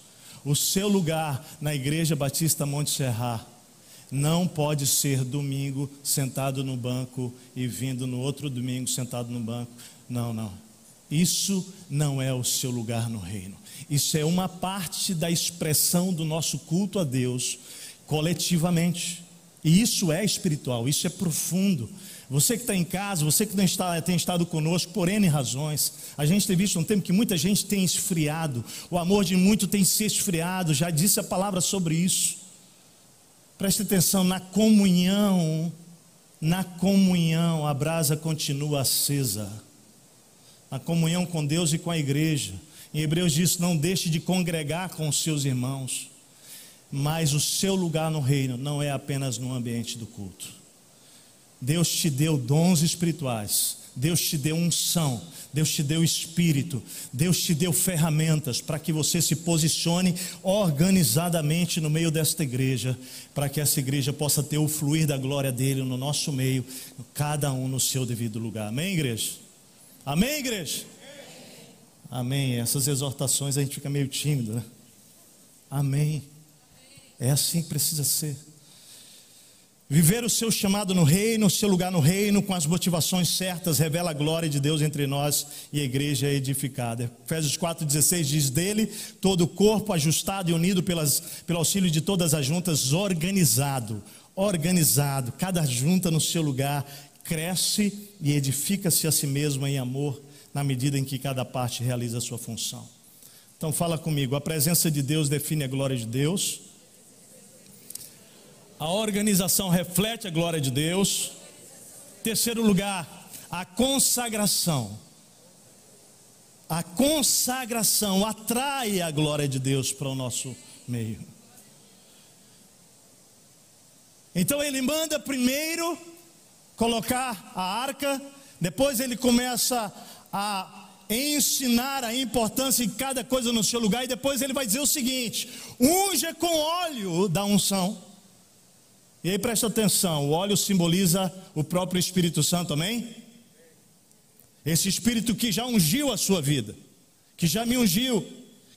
S1: o seu lugar na Igreja Batista Monte Serra, não pode ser domingo sentado no banco e vindo no outro domingo sentado no banco. Não, não. Isso não é o seu lugar no reino. Isso é uma parte da expressão do nosso culto a Deus coletivamente. E isso é espiritual, isso é profundo. Você que está em casa, você que está, tem estado conosco por N razões, a gente tem visto um tempo que muita gente tem esfriado, o amor de muito tem se esfriado, já disse a palavra sobre isso. Preste atenção, na comunhão, na comunhão, a brasa continua acesa. Na comunhão com Deus e com a igreja. Em Hebreus diz: não deixe de congregar com os seus irmãos. Mas o seu lugar no reino não é apenas no ambiente do culto. Deus te deu dons espirituais, Deus te deu unção, Deus te deu espírito, Deus te deu ferramentas para que você se posicione organizadamente no meio desta igreja, para que essa igreja possa ter o fluir da glória dele no nosso meio, cada um no seu devido lugar. Amém, igreja? Amém, igreja? Amém. Essas exortações a gente fica meio tímido, né? Amém. É assim que precisa ser. Viver o seu chamado no reino, o seu lugar no reino, com as motivações certas, revela a glória de Deus entre nós e a igreja é edificada. Efésios 4,16 diz: Dele, todo o corpo ajustado e unido pelas, pelo auxílio de todas as juntas, organizado, organizado, cada junta no seu lugar, cresce e edifica-se a si mesmo em amor, na medida em que cada parte realiza a sua função. Então, fala comigo: a presença de Deus define a glória de Deus. A organização reflete a glória de Deus. Terceiro lugar, a consagração. A consagração atrai a glória de Deus para o nosso meio. Então ele manda primeiro colocar a arca, depois ele começa a ensinar a importância de cada coisa no seu lugar, e depois ele vai dizer o seguinte: unja com óleo da unção. E aí presta atenção: o óleo simboliza o próprio Espírito Santo, amém? Esse Espírito que já ungiu a sua vida, que já me ungiu,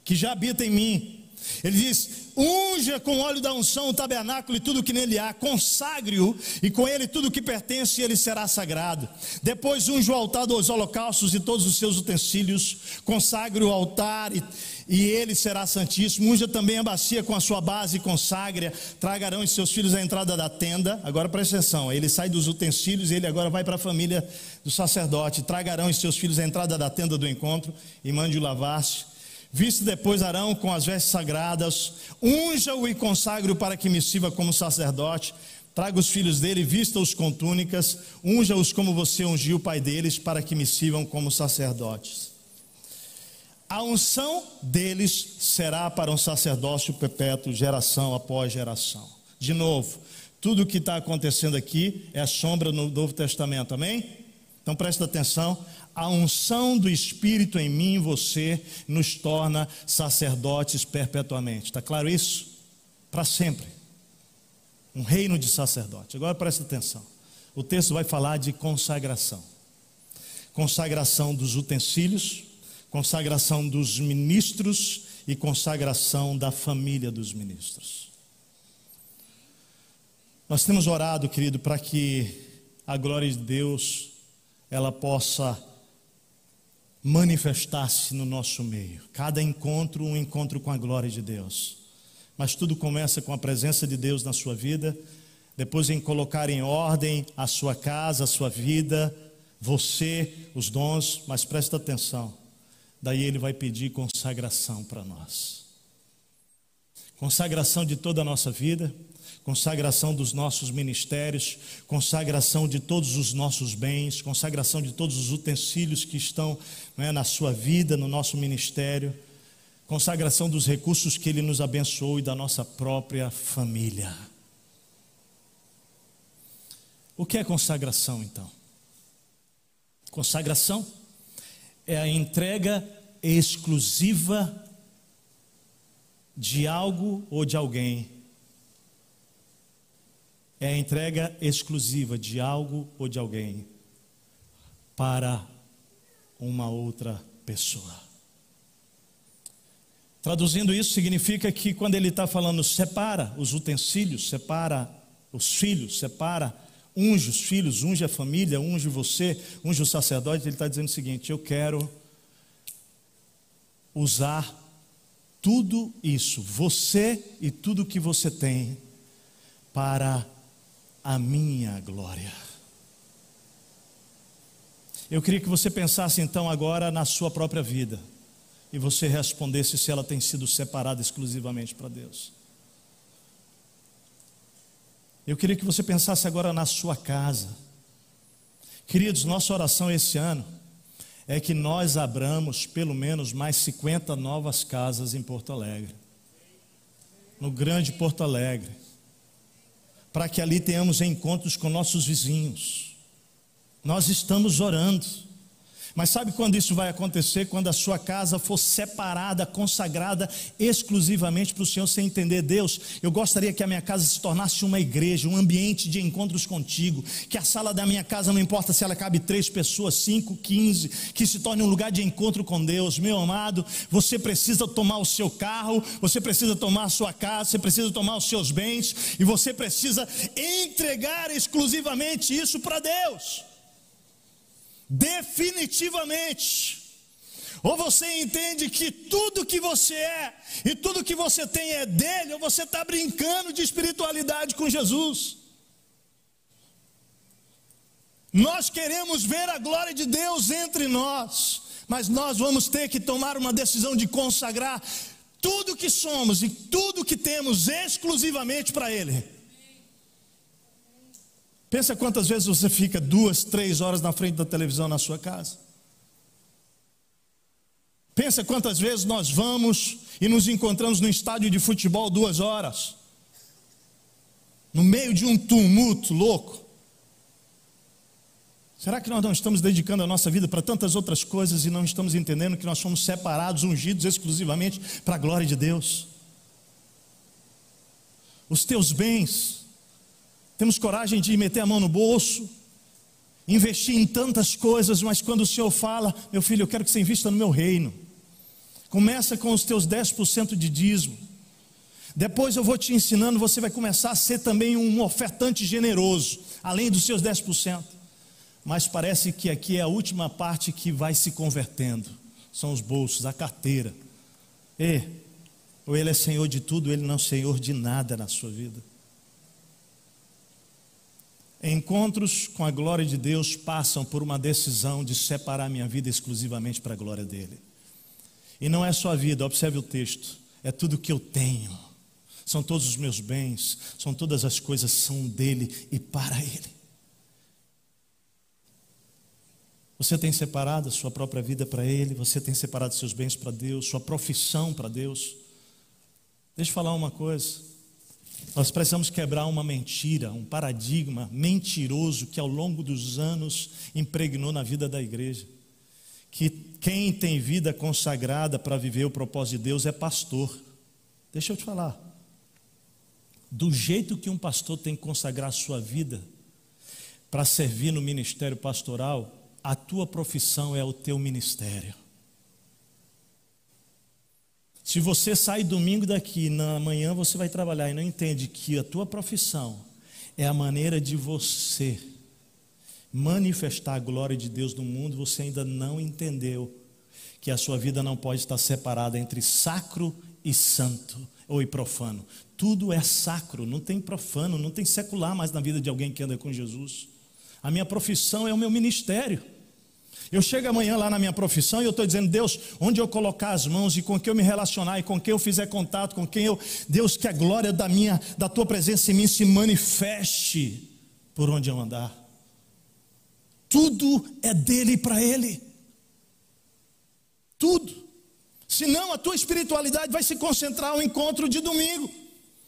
S1: que já habita em mim. Ele diz: unja com óleo da unção o tabernáculo e tudo que nele há, consagre-o, e com ele tudo que pertence, ele será sagrado. Depois unja o altar dos holocaustos e todos os seus utensílios, consagre o altar e, e ele será santíssimo. Unja também a bacia com a sua base e consagre, tragarão os seus filhos à entrada da tenda. Agora presta atenção, ele sai dos utensílios ele agora vai para a família do sacerdote. Tragarão os seus filhos à entrada da tenda do encontro e mande-o lavar-se Viste depois Arão com as vestes sagradas, unja-o e consagre-o para que me sirva como sacerdote. Traga os filhos dele, vista-os com túnicas, unja-os como você ungiu o pai deles, para que me sirvam como sacerdotes. A unção deles será para um sacerdócio perpétuo, geração após geração. De novo, tudo o que está acontecendo aqui é a sombra no Novo Testamento, amém? Então presta atenção, a unção do Espírito em mim e você nos torna sacerdotes perpetuamente. Está claro isso? Para sempre. Um reino de sacerdote. Agora presta atenção. O texto vai falar de consagração. Consagração dos utensílios, consagração dos ministros e consagração da família dos ministros. Nós temos orado, querido, para que a glória de Deus ela possa manifestar-se no nosso meio. Cada encontro, um encontro com a glória de Deus. Mas tudo começa com a presença de Deus na sua vida, depois em colocar em ordem a sua casa, a sua vida, você, os dons, mas presta atenção. Daí ele vai pedir consagração para nós. Consagração de toda a nossa vida, consagração dos nossos ministérios, consagração de todos os nossos bens, consagração de todos os utensílios que estão é, na sua vida, no nosso ministério, consagração dos recursos que Ele nos abençoou e da nossa própria família. O que é consagração então? Consagração é a entrega exclusiva de algo ou de alguém é a entrega exclusiva de algo ou de alguém para uma outra pessoa. Traduzindo isso, significa que quando ele está falando separa os utensílios, separa os filhos, separa, unge os filhos, unge a família, unge você, unge o sacerdote, ele está dizendo o seguinte: eu quero usar tudo isso, você e tudo que você tem, para a minha glória. Eu queria que você pensasse então agora na sua própria vida e você respondesse se ela tem sido separada exclusivamente para Deus. Eu queria que você pensasse agora na sua casa. Queridos, nossa oração esse ano é que nós abramos pelo menos mais 50 novas casas em Porto Alegre. No grande Porto Alegre. Para que ali tenhamos encontros com nossos vizinhos. Nós estamos orando. Mas sabe quando isso vai acontecer? Quando a sua casa for separada, consagrada exclusivamente para o Senhor, sem entender Deus. Eu gostaria que a minha casa se tornasse uma igreja, um ambiente de encontros contigo. Que a sala da minha casa, não importa se ela cabe três pessoas, cinco, quinze, que se torne um lugar de encontro com Deus. Meu amado, você precisa tomar o seu carro, você precisa tomar a sua casa, você precisa tomar os seus bens e você precisa entregar exclusivamente isso para Deus definitivamente. Ou você entende que tudo que você é e tudo que você tem é dele, ou você está brincando de espiritualidade com Jesus. Nós queremos ver a glória de Deus entre nós, mas nós vamos ter que tomar uma decisão de consagrar tudo que somos e tudo que temos exclusivamente para Ele. Pensa quantas vezes você fica duas, três horas na frente da televisão na sua casa. Pensa quantas vezes nós vamos e nos encontramos no estádio de futebol duas horas, no meio de um tumulto louco. Será que nós não estamos dedicando a nossa vida para tantas outras coisas e não estamos entendendo que nós somos separados, ungidos exclusivamente para a glória de Deus? Os teus bens, temos coragem de meter a mão no bolso, investir em tantas coisas, mas quando o Senhor fala, meu filho, eu quero que você invista no meu reino. Começa com os teus 10% de dízimo. Depois eu vou te ensinando, você vai começar a ser também um ofertante generoso, além dos seus 10%. Mas parece que aqui é a última parte que vai se convertendo. São os bolsos, a carteira. E, ou ele é senhor de tudo, ele não é senhor de nada na sua vida. Encontros com a glória de Deus passam por uma decisão de separar minha vida exclusivamente para a glória dele. E não é só a vida, observe o texto, é tudo que eu tenho. São todos os meus bens, são todas as coisas são dele e para ele. Você tem separado a sua própria vida para ele, você tem separado seus bens para Deus, sua profissão para Deus. Deixa eu falar uma coisa. Nós precisamos quebrar uma mentira, um paradigma mentiroso que ao longo dos anos impregnou na vida da igreja. Que quem tem vida consagrada para viver o propósito de Deus é pastor. Deixa eu te falar. Do jeito que um pastor tem que consagrar a sua vida para servir no ministério pastoral, a tua profissão é o teu ministério. Se você sai domingo daqui, na manhã você vai trabalhar e não entende que a tua profissão é a maneira de você manifestar a glória de Deus no mundo, você ainda não entendeu que a sua vida não pode estar separada entre sacro e santo ou e profano. Tudo é sacro, não tem profano, não tem secular mais na vida de alguém que anda com Jesus. A minha profissão é o meu ministério. Eu chego amanhã lá na minha profissão e eu estou dizendo, Deus, onde eu colocar as mãos e com quem eu me relacionar e com quem eu fizer contato, com quem eu, Deus, que a glória da minha, da tua presença em mim se manifeste por onde eu andar. Tudo é dele para ele. Tudo. Senão a tua espiritualidade vai se concentrar ao encontro de domingo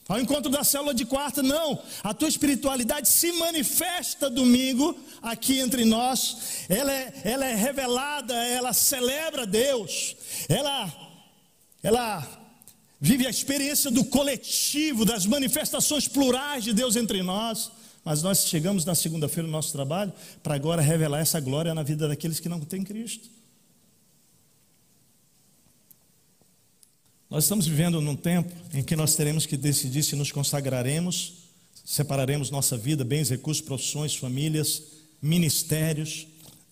S1: ao encontro da célula de quarta, não. A tua espiritualidade se manifesta domingo aqui entre nós. Ela é, ela é revelada, ela celebra Deus. Ela, ela vive a experiência do coletivo, das manifestações plurais de Deus entre nós. Mas nós chegamos na segunda-feira no nosso trabalho para agora revelar essa glória na vida daqueles que não têm Cristo. Nós estamos vivendo num tempo em que nós teremos que decidir se nos consagraremos, separaremos nossa vida, bens, recursos, profissões, famílias, ministérios,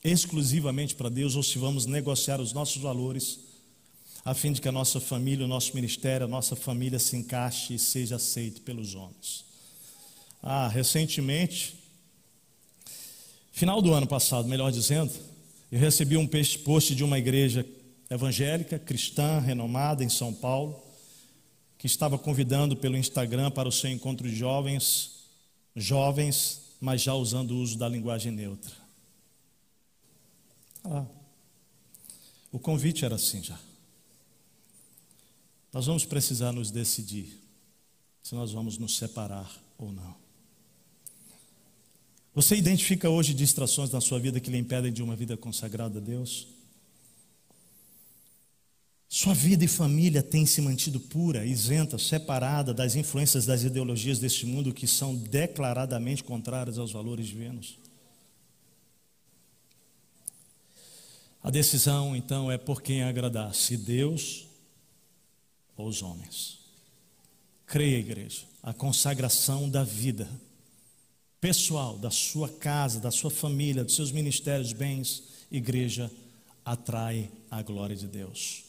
S1: exclusivamente para Deus, ou se vamos negociar os nossos valores, a fim de que a nossa família, o nosso ministério, a nossa família se encaixe e seja aceito pelos homens. Ah, recentemente, final do ano passado, melhor dizendo, eu recebi um post de uma igreja evangélica, cristã, renomada em São Paulo, que estava convidando pelo Instagram para o seu encontro de jovens, jovens, mas já usando o uso da linguagem neutra. Ah, o convite era assim já. Nós vamos precisar nos decidir se nós vamos nos separar ou não. Você identifica hoje distrações na sua vida que lhe impedem de uma vida consagrada a Deus? Sua vida e família têm se mantido pura, isenta, separada das influências das ideologias deste mundo que são declaradamente contrárias aos valores divinos? A decisão, então, é por quem agradar, se Deus ou os homens. Creia, igreja, a consagração da vida pessoal, da sua casa, da sua família, dos seus ministérios, bens, igreja, atrai a glória de Deus.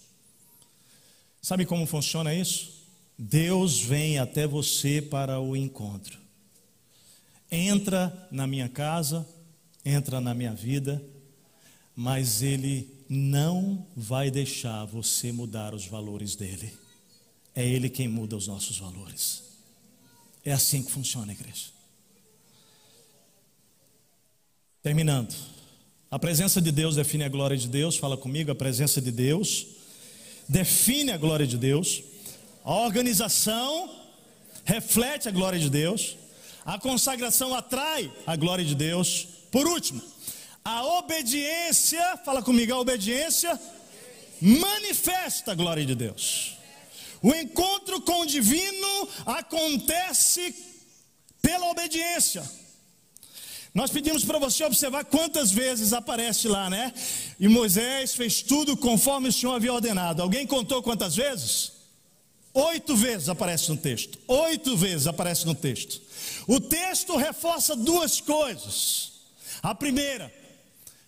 S1: Sabe como funciona isso? Deus vem até você para o encontro. Entra na minha casa, entra na minha vida, mas Ele não vai deixar você mudar os valores dele. É Ele quem muda os nossos valores. É assim que funciona a igreja. Terminando. A presença de Deus define a glória de Deus. Fala comigo, a presença de Deus define a glória de Deus, a organização reflete a glória de Deus, a consagração atrai a glória de Deus. Por último, a obediência, fala comigo, a obediência manifesta a glória de Deus. O encontro com o divino acontece pela obediência. Nós pedimos para você observar quantas vezes aparece lá, né? E Moisés fez tudo conforme o Senhor havia ordenado. Alguém contou quantas vezes? Oito vezes aparece no texto. Oito vezes aparece no texto. O texto reforça duas coisas. A primeira,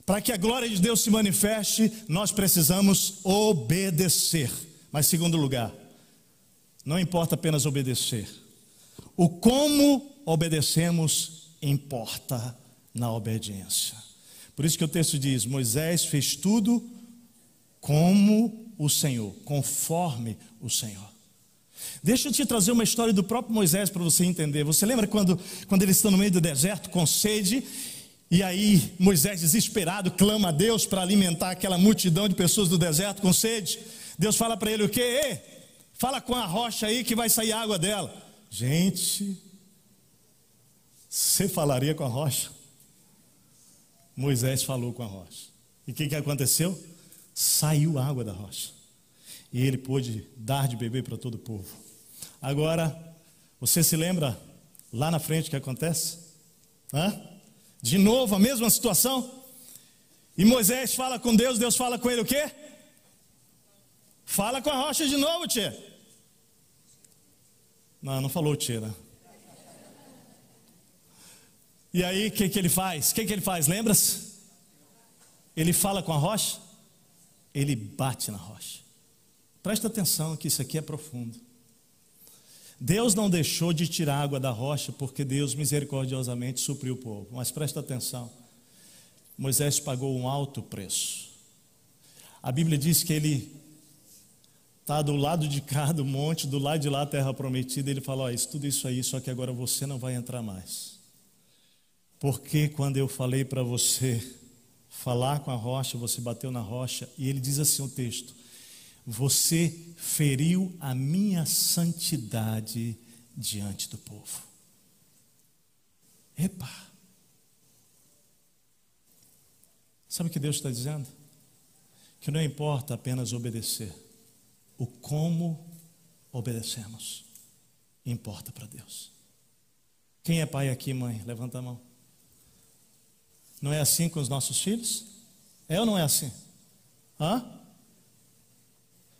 S1: para que a glória de Deus se manifeste, nós precisamos obedecer. Mas, segundo lugar, não importa apenas obedecer, o como obedecemos importa na obediência. Por isso que o texto diz: Moisés fez tudo como o Senhor, conforme o Senhor. Deixa eu te trazer uma história do próprio Moisés para você entender. Você lembra quando, quando eles estão no meio do deserto com sede? E aí Moisés, desesperado, clama a Deus para alimentar aquela multidão de pessoas do deserto com sede. Deus fala para ele o quê? Ei, fala com a rocha aí que vai sair água dela. Gente, você falaria com a rocha? Moisés falou com a rocha. E o que, que aconteceu? Saiu água da rocha. E ele pôde dar de beber para todo o povo. Agora, você se lembra lá na frente o que acontece? Hã? De novo a mesma situação? E Moisés fala com Deus, Deus fala com ele o quê? Fala com a rocha de novo, tia. Não, não falou tia, né? E aí, o que, que ele faz? O que, que ele faz? Lembra-se? Ele fala com a rocha, ele bate na rocha. Presta atenção que isso aqui é profundo. Deus não deixou de tirar água da rocha porque Deus misericordiosamente supriu o povo. Mas presta atenção. Moisés pagou um alto preço. A Bíblia diz que ele está do lado de cá do monte, do lado de lá a terra prometida. Ele falou: isso, tudo isso aí, só que agora você não vai entrar mais. Porque quando eu falei para você falar com a rocha, você bateu na rocha, e ele diz assim o texto: Você feriu a minha santidade diante do povo. Epa! Sabe o que Deus está dizendo? Que não importa apenas obedecer, o como obedecemos importa para Deus. Quem é pai aqui, mãe? Levanta a mão. Não é assim com os nossos filhos? É ou não é assim? Hã?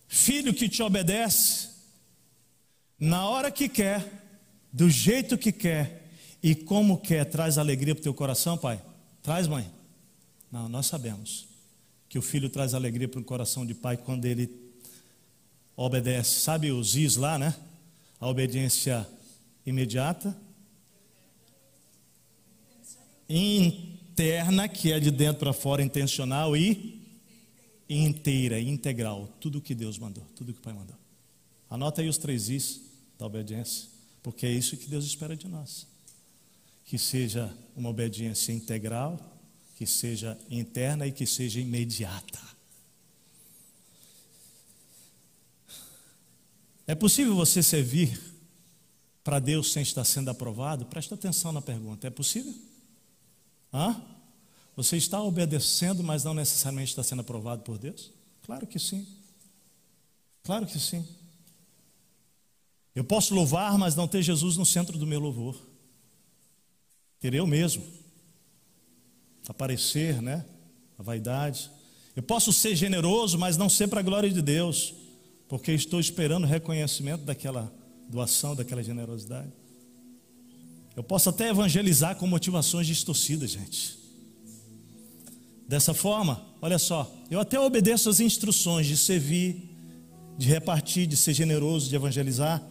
S1: Filho que te obedece, na hora que quer, do jeito que quer e como quer, traz alegria para o teu coração, pai? Traz, mãe? Não, nós sabemos que o filho traz alegria para o coração de pai quando ele obedece. Sabe os is lá, né? A obediência imediata, interna, que é de dentro para fora, intencional e inteira, integral, tudo que Deus mandou, tudo que o Pai mandou. Anota aí os três is da obediência, porque é isso que Deus espera de nós. Que seja uma obediência integral, que seja interna e que seja imediata. É possível você servir para Deus sem estar sendo aprovado? Presta atenção na pergunta: é possível? Hã? Você está obedecendo, mas não necessariamente está sendo aprovado por Deus? Claro que sim. Claro que sim. Eu posso louvar, mas não ter Jesus no centro do meu louvor. Ter eu mesmo. Aparecer, né? A vaidade. Eu posso ser generoso, mas não ser para a glória de Deus, porque estou esperando o reconhecimento daquela doação, daquela generosidade. Eu posso até evangelizar com motivações distorcidas, gente. Dessa forma, olha só, eu até obedeço às instruções de servir, de repartir, de ser generoso, de evangelizar,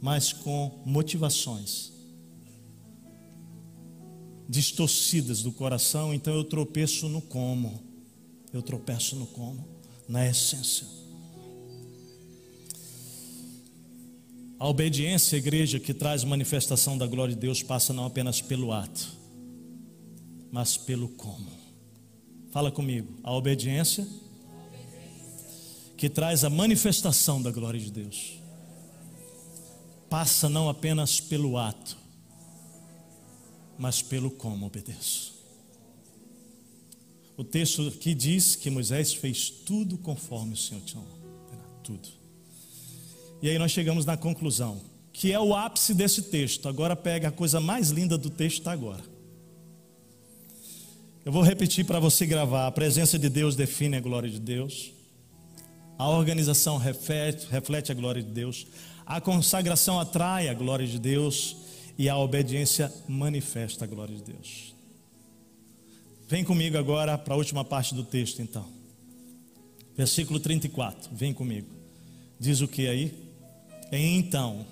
S1: mas com motivações distorcidas do coração, então eu tropeço no como. Eu tropeço no como, na essência. A obediência igreja que traz manifestação da glória de Deus passa não apenas pelo ato, mas pelo como. Fala comigo. A obediência que traz a manifestação da glória de Deus passa não apenas pelo ato, mas pelo como obedeço. O texto aqui diz que Moisés fez tudo conforme o Senhor tinha tudo. E aí nós chegamos na conclusão, que é o ápice desse texto. Agora pega a coisa mais linda do texto agora. Eu vou repetir para você gravar. A presença de Deus define a glória de Deus. A organização reflete, reflete a glória de Deus. A consagração atrai a glória de Deus. E a obediência manifesta a glória de Deus. Vem comigo agora para a última parte do texto, então. Versículo 34. Vem comigo. Diz o que aí? Então,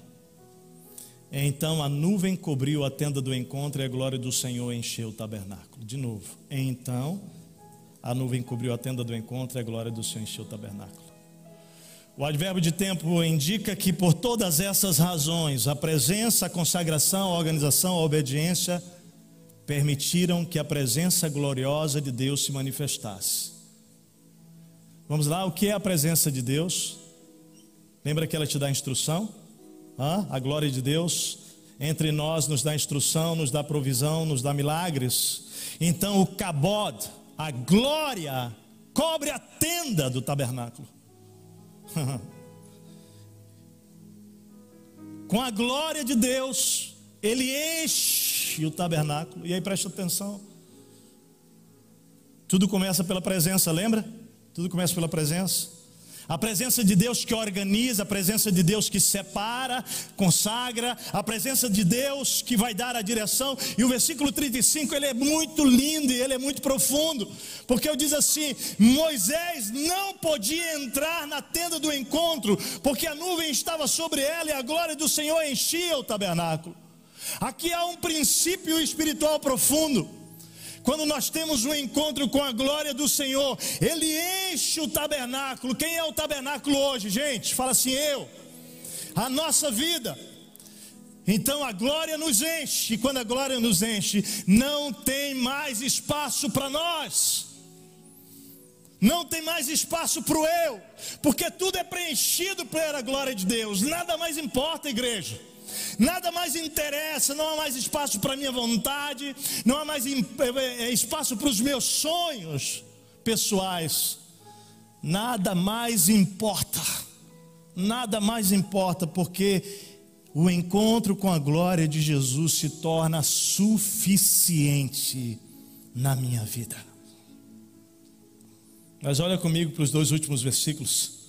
S1: então a nuvem cobriu a tenda do encontro e a glória do Senhor encheu o tabernáculo. De novo. Então, a nuvem cobriu a tenda do encontro e a glória do Senhor encheu o tabernáculo. O advérbio de tempo indica que por todas essas razões, a presença, a consagração, a organização, a obediência permitiram que a presença gloriosa de Deus se manifestasse. Vamos lá, o que é a presença de Deus? Lembra que ela te dá instrução? Hã? A glória de Deus entre nós nos dá instrução, nos dá provisão, nos dá milagres. Então o cabod, a glória, cobre a tenda do tabernáculo. Com a glória de Deus, ele enche o tabernáculo. E aí presta atenção. Tudo começa pela presença, lembra? Tudo começa pela presença. A presença de Deus que organiza, a presença de Deus que separa, consagra, a presença de Deus que vai dar a direção. E o versículo 35 ele é muito lindo e ele é muito profundo, porque ele diz assim: Moisés não podia entrar na tenda do encontro, porque a nuvem estava sobre ela e a glória do Senhor enchia o tabernáculo. Aqui há um princípio espiritual profundo. Quando nós temos um encontro com a glória do Senhor, Ele enche o tabernáculo. Quem é o tabernáculo hoje, gente? Fala assim, eu. A nossa vida. Então a glória nos enche, e quando a glória nos enche, não tem mais espaço para nós, não tem mais espaço para o eu, porque tudo é preenchido pela glória de Deus, nada mais importa, igreja. Nada mais interessa, não há mais espaço para minha vontade, não há mais eh, eh, espaço para os meus sonhos pessoais. Nada mais importa. Nada mais importa, porque o encontro com a glória de Jesus se torna suficiente na minha vida. Mas olha comigo para os dois últimos versículos.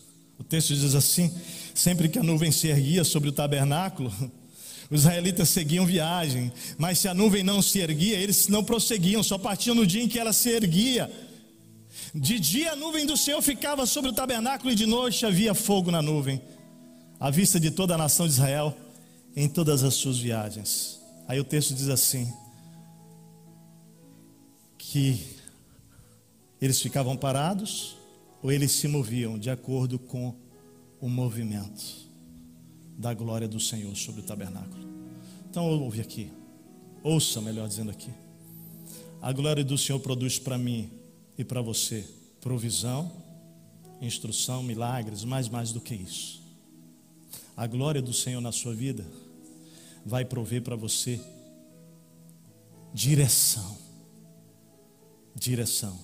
S1: O texto diz assim: sempre que a nuvem se erguia sobre o tabernáculo, os israelitas seguiam viagem, mas se a nuvem não se erguia, eles não prosseguiam, só partiam no dia em que ela se erguia. De dia a nuvem do Senhor ficava sobre o tabernáculo e de noite havia fogo na nuvem, à vista de toda a nação de Israel em todas as suas viagens. Aí o texto diz assim: que eles ficavam parados ou eles se moviam de acordo com o movimento da glória do Senhor sobre o tabernáculo. Então ouve aqui, ouça, melhor dizendo aqui. A glória do Senhor produz para mim e para você provisão, instrução, milagres, mais mais do que isso. A glória do Senhor na sua vida vai prover para você direção, direção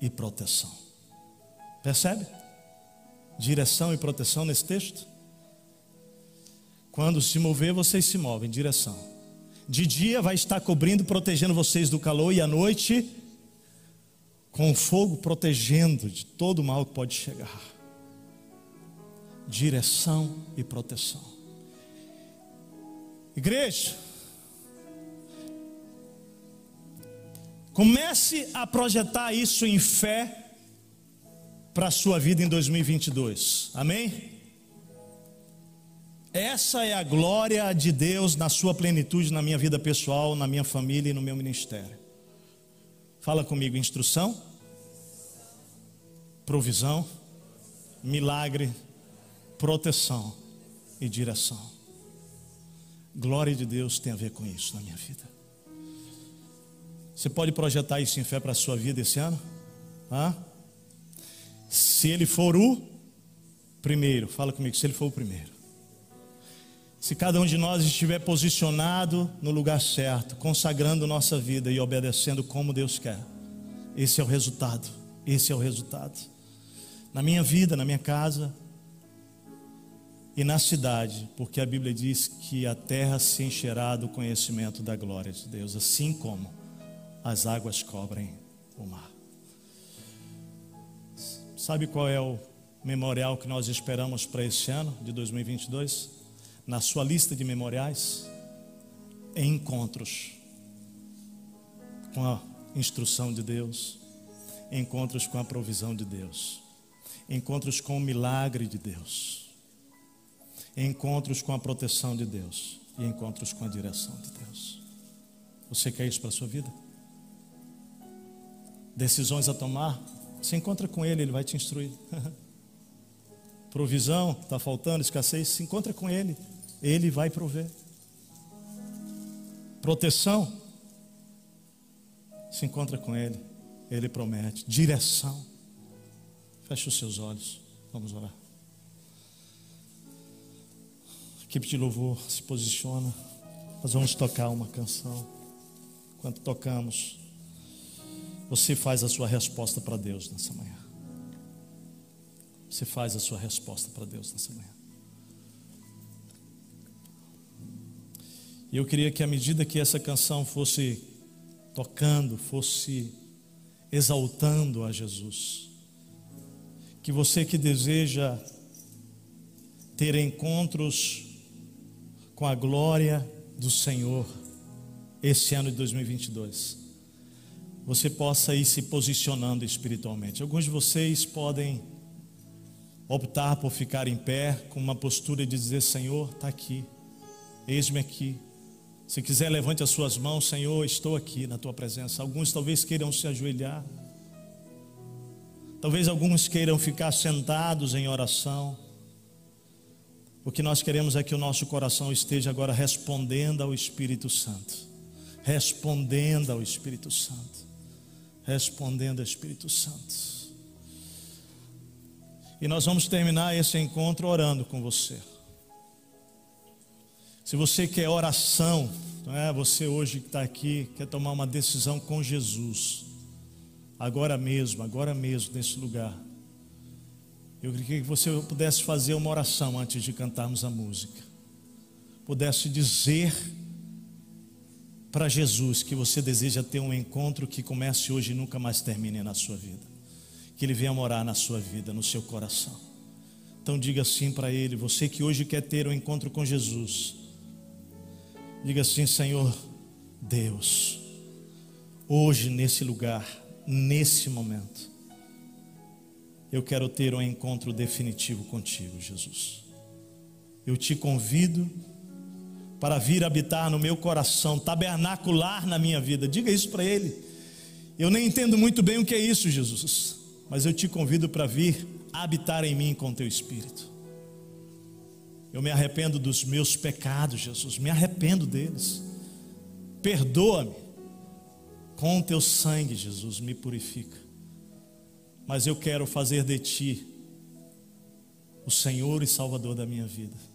S1: e proteção. Percebe? Direção e proteção nesse texto. Quando se mover, vocês se movem, direção. De dia vai estar cobrindo, protegendo vocês do calor, e à noite, com fogo protegendo de todo o mal que pode chegar. Direção e proteção. Igreja, comece a projetar isso em fé para a sua vida em 2022. Amém? Essa é a glória de Deus na sua plenitude na minha vida pessoal, na minha família e no meu ministério. Fala comigo: instrução, provisão, milagre, proteção e direção. Glória de Deus tem a ver com isso na minha vida. Você pode projetar isso em fé para a sua vida esse ano? Hã? Se ele for o primeiro, fala comigo, se ele for o primeiro. Se cada um de nós estiver posicionado no lugar certo, consagrando nossa vida e obedecendo como Deus quer, esse é o resultado. Esse é o resultado. Na minha vida, na minha casa e na cidade, porque a Bíblia diz que a terra se encherá do conhecimento da glória de Deus, assim como as águas cobrem o mar. Sabe qual é o memorial que nós esperamos para esse ano de 2022? na sua lista de memoriais encontros com a instrução de Deus, encontros com a provisão de Deus, encontros com o milagre de Deus, encontros com a proteção de Deus e encontros com a direção de Deus. Você quer isso para a sua vida? Decisões a tomar, se encontra com Ele, Ele vai te instruir. Provisão, está faltando, escassez, se encontra com Ele. Ele vai prover. Proteção, se encontra com Ele, Ele promete. Direção, feche os seus olhos, vamos orar. Equipe de louvor se posiciona, nós vamos tocar uma canção. Enquanto tocamos, você faz a sua resposta para Deus nessa manhã. Você faz a sua resposta para Deus nessa manhã. E eu queria que à medida que essa canção fosse tocando, fosse exaltando a Jesus, que você que deseja ter encontros com a glória do Senhor esse ano de 2022, você possa ir se posicionando espiritualmente. Alguns de vocês podem optar por ficar em pé com uma postura de dizer: Senhor, está aqui, eis-me aqui. Se quiser, levante as suas mãos, Senhor, estou aqui na tua presença. Alguns talvez queiram se ajoelhar. Talvez alguns queiram ficar sentados em oração. O que nós queremos é que o nosso coração esteja agora respondendo ao Espírito Santo. Respondendo ao Espírito Santo. Respondendo Espírito Santo. E nós vamos terminar esse encontro orando com você. Se você quer oração, não é? você hoje que está aqui, quer tomar uma decisão com Jesus, agora mesmo, agora mesmo, nesse lugar. Eu queria que você pudesse fazer uma oração antes de cantarmos a música. pudesse dizer para Jesus que você deseja ter um encontro que comece hoje e nunca mais termine na sua vida. Que ele venha morar na sua vida, no seu coração. Então diga assim para ele, você que hoje quer ter um encontro com Jesus. Diga assim, Senhor Deus, hoje nesse lugar, nesse momento, eu quero ter um encontro definitivo contigo, Jesus. Eu te convido para vir habitar no meu coração, tabernacular na minha vida. Diga isso para Ele. Eu nem entendo muito bem o que é isso, Jesus, mas eu te convido para vir habitar em mim com teu Espírito. Eu me arrependo dos meus pecados, Jesus, me arrependo deles. Perdoa-me. Com teu sangue, Jesus, me purifica. Mas eu quero fazer de ti o Senhor e Salvador da minha vida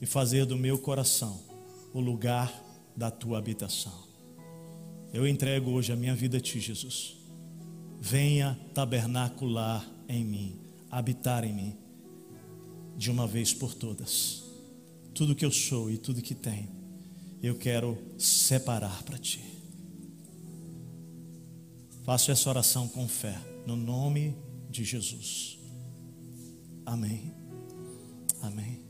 S1: e fazer do meu coração o lugar da tua habitação. Eu entrego hoje a minha vida a ti, Jesus. Venha tabernacular em mim, habitar em mim, de uma vez por todas. Tudo que eu sou e tudo que tenho, eu quero separar para ti. Faço essa oração com fé, no nome de Jesus. Amém. Amém.